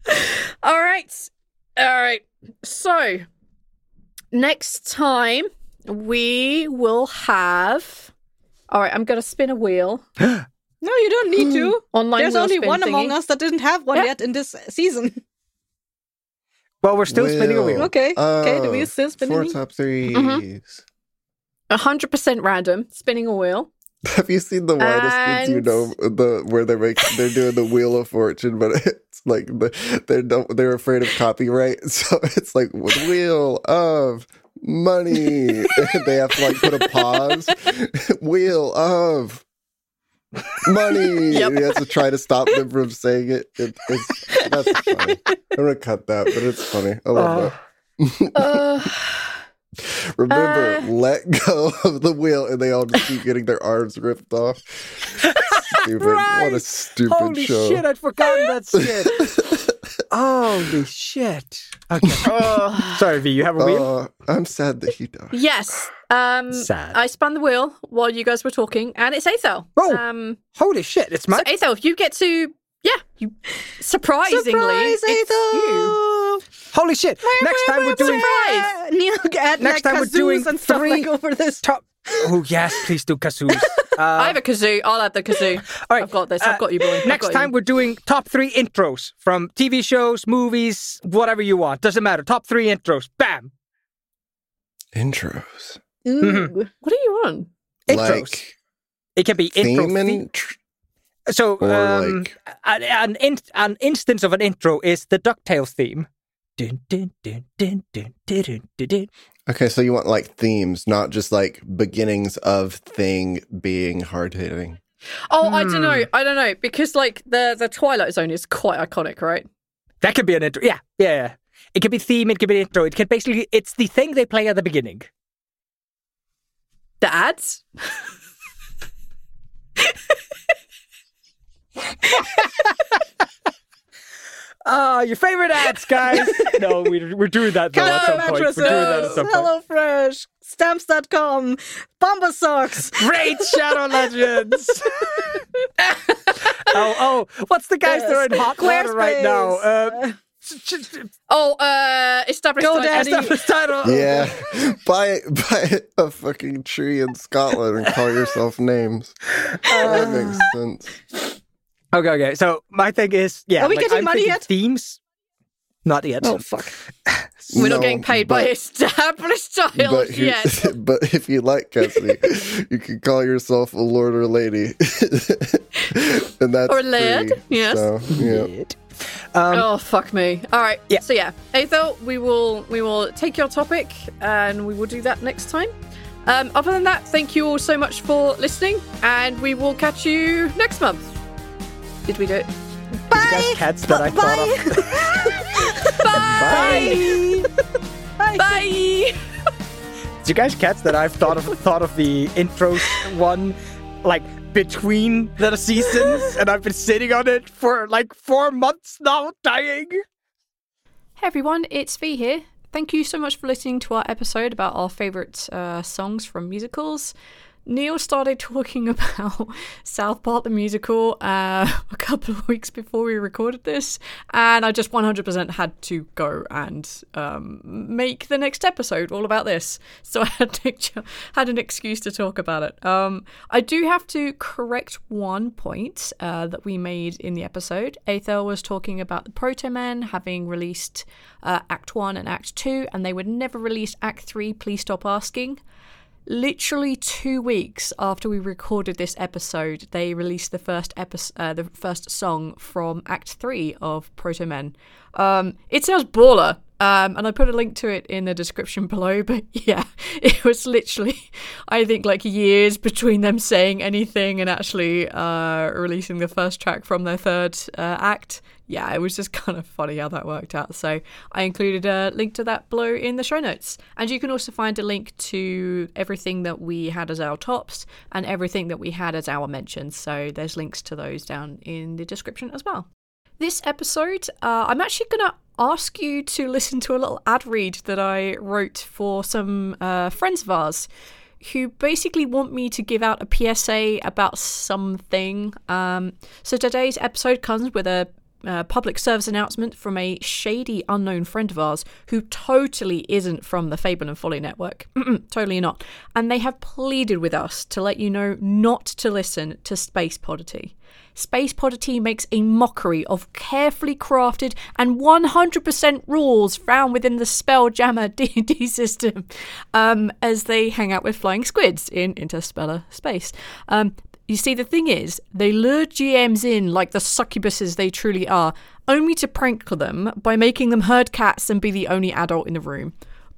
S1: all right, all right. So next time we will have. All right, I'm gonna spin a wheel.
S2: No, you don't need to.
S1: Online
S2: There's only
S1: spin
S2: one among us that didn't have one
S1: Yeah.
S2: yet in this season.
S3: Well, we're still spinning a wheel.
S2: Okay. okay, the
S5: Oh,
S2: wheel's still spinning.
S5: Four top 3s
S1: Mhm. A hundred percent random. Spinning a wheel.
S5: Have you seen the Whitest kids you know the where they're making they're doing the wheel of fortune, but it's like the, they don't they're afraid of copyright, so it's like wheel of money. They have to like put a pause. wheel of money.
S1: Yep.
S5: He has to try to stop them from saying it. it it's, that's funny. I'm gonna cut that, but it's funny. I love.
S1: Uh,
S5: that. Remember,
S1: Uh.
S5: let go of the wheel, and they all just keep getting their arms ripped off. Stupid! What a
S3: Right.
S5: stupid
S3: Holy
S5: show.
S3: shit, I'd forgotten that shit. Holy shit. Okay. Oh. Sorry, V, you have a wheel?
S5: Uh, I'm sad that he died.
S1: Yes. Um,
S3: Sad.
S1: I spun the wheel while you guys were talking, and it's Eyþór.
S3: Oh.
S1: Um,
S3: Holy shit, it's my
S1: so Eyþór, you get to yeah. You surprisingly,
S2: Surprise,
S1: it's you.
S2: Eyþór!
S3: Holy shit. Next time we're doing
S2: Uh, Neil add
S3: Next
S2: like
S3: time we're doing
S2: kazoos and stuff
S3: three-
S2: like over this.
S3: top Oh yes, please do kazoos.
S1: I
S3: Uh,
S1: have a kazoo. I'll add the kazoo.
S3: all right,
S1: I've got this.
S3: uh,
S1: I've got you, boy. I've
S3: Next
S1: got
S3: time
S1: you.
S3: we're doing top three intros from TV shows, movies, whatever you want. Doesn't matter. Top three intros. Bam.
S5: Intros.
S2: Ooh.
S1: What are you on?
S3: Intros.
S5: Like
S3: it can be intro.
S5: theme
S3: theme-
S5: and tr-
S3: So
S5: or
S3: um,
S5: like
S3: an an, in, an instance of an intro is the Ducktales theme. Dun, dun, dun,
S5: Okay, so you want like themes, not just like beginnings of thing being hard hitting.
S1: Oh, I don't know.
S3: Hmm.
S1: I don't know because like the the Twilight Zone is quite iconic, right?
S3: That could be an intro. Yeah, yeah, yeah. It could be theme. It could be intro. It could basically. It's the thing they play at the beginning.
S1: The ads.
S3: Ah, your favorite ads, guys. no, we, we're doing that though at some point. We're doing that at some point.
S2: Hello Fresh, Stamps.com, Bomba Socks.
S3: Raid Shadow Legends. oh, oh, what's the guys that are in hot water right now? Uh,
S1: Oh, uh, established.
S2: Go,
S1: title.
S2: Daddy.
S3: Established title.
S5: Yeah, buy buy a fucking tree in Scotland and call yourself names. that makes sense.
S3: Okay, okay. So my thing is, yeah.
S2: Are we
S3: like,
S2: getting
S3: I'm
S2: money
S3: thinking
S2: yet?
S3: Themes. Not yet.
S2: Oh fuck.
S1: We're not getting paid by
S5: but-
S1: established titles
S5: But, you-
S1: yet.
S5: but if you like Cassidy, you can call yourself a lord or lady, and that's
S1: Or a laird,
S5: free.
S1: yes.
S5: So, yeah.
S3: Um,
S1: oh fuck me! All right.
S3: Yeah.
S1: So yeah, Eyþór, we will we will take your topic and we will do that next time. Um, other than that, thank you all so much for listening, and we will catch you next month. Did we do it?
S3: you guys cats that I thought of.
S1: Bye. Bye. Bye.
S3: Did you guys cats that I've thought of thought of the intro one like between the seasons and I've been sitting on it for like four months now dying.
S1: Hey everyone, it's V here. Thank you so much for listening to our episode about our favourite uh, songs from musicals. Neil started talking about South Park the musical uh, a couple of weeks before we recorded this, and I just 100% had to go and um, make the next episode all about this. So I had to, had an excuse to talk about it. Um, I do have to correct one point uh, that we made in the episode. Eyþór was talking about the Protomen having released uh, Act 1 and Act 2, and they would never release Act 3, please stop asking literally two weeks after we recorded this episode, they released the first episode, uh, the first song from Act Three of Protomen. Um, it sounds baller. Um, and I put a link to it in the description below. But yeah, it was literally, I think, like years between them saying anything and actually uh, releasing the first track from their third uh, act. Yeah, it was just kind of funny how that worked out. So I included a link to that below in the show notes. And you can also find a link to everything that we had as our tops and everything that we had as our mentions. So there's links to those down in the description as well. This episode, uh, I'm actually going to ask you to listen to a little ad read that I wrote for some uh, friends of ours who basically want me to give out a PSA about something. Um, so today's episode comes with a uh, public service announcement from a shady unknown friend of ours who totally isn't from the Fable and Folly network. Totally not. And they have pleaded with us to let you know not to listen to Space Poddity. Space Poddity makes a mockery of carefully crafted and 100% rules found within the Spelljammer D&D system um, as they hang out with flying squids in interstellar space. Um, you see, the thing is, they lure GMs in like the succubuses they truly are, only to prank them by making them herd cats and be the only adult in the room.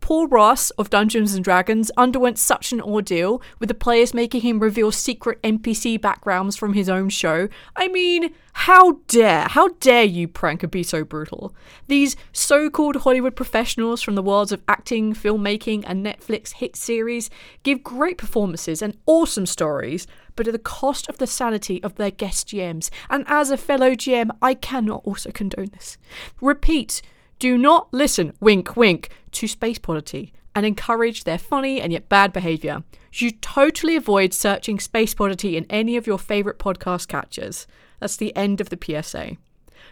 S1: Paul Ross of Dungeons and Dragons underwent such an ordeal, with the players making him reveal secret NPC backgrounds from his own show, I mean, how dare, how dare you prank and be so brutal? These so called Hollywood professionals from the worlds of acting, filmmaking, and Netflix hit series give great performances and awesome stories, but at the cost of the sanity of their guest GMs. And as a fellow GM, I cannot also condone this. Repeat, do not listen, wink, wink, to Space Poddity and encourage their funny and yet bad behaviour. You totally avoid searching Space Poddity in any of your favourite podcast catchers. That's the end of the PSA.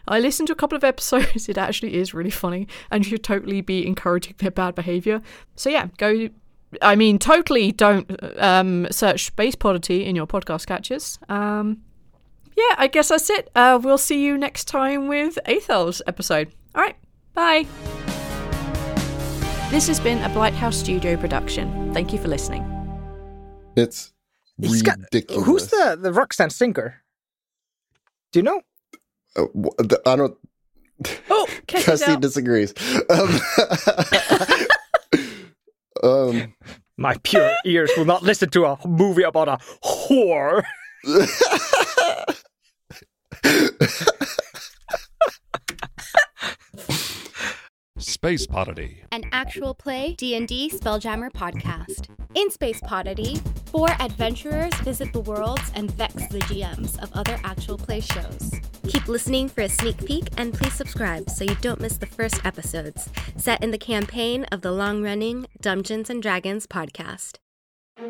S1: I listened to a couple of episodes. It actually is really funny, and you should totally be encouraging their bad behavior. So yeah, go. I mean, totally don't um, search Space Poddity in your podcast catchers. Um, yeah, I guess that's it. Uh, we'll see you next time with Eyþór's episode. All right, bye. This has been a Blighthouse Studio production. Thank you for listening.
S5: It's
S3: He's got-
S5: ridiculous.
S3: who's the the Roxanne singer? Do you know?
S5: Uh, the- I don't.
S1: Oh, catch
S5: Cassie
S1: out.
S5: disagrees. Um, um,
S3: My pure ears will not listen to a movie about a whore.
S6: Space Poddity.
S7: an actual play D&D Spelljammer podcast. In Space Poddity, four adventurers visit the worlds and vex the GMs of other actual play shows. Keep listening for a sneak peek and please subscribe so you don't miss the first episodes set in the campaign of the long-running Dungeons and Dragons podcast.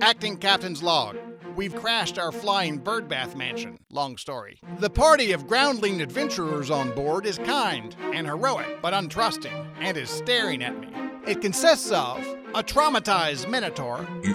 S8: Acting Captain's Log. We've crashed our flying birdbath mansion. Long story. The party of groundling adventurers on board is kind and heroic, but untrusting, and is staring at me. It consists of a traumatized minotaur,
S6: You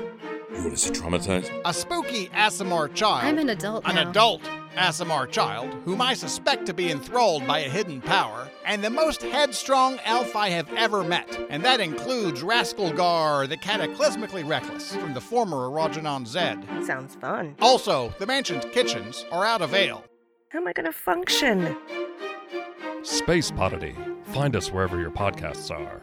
S6: you want to see traumatized?
S8: a spooky Aasimar child,
S7: I'm an adult
S8: an
S7: now.
S8: adult Aasimar child, whom I suspect to be enthralled by a hidden power, and the most headstrong elf I have ever met. And that includes Rascalgar, the cataclysmically reckless, from the former Erogenon Zed.
S9: Sounds fun.
S8: Also, the mansion's kitchens are out of ale.
S9: How am I gonna function?
S6: Space Poddity. Find us wherever your podcasts are.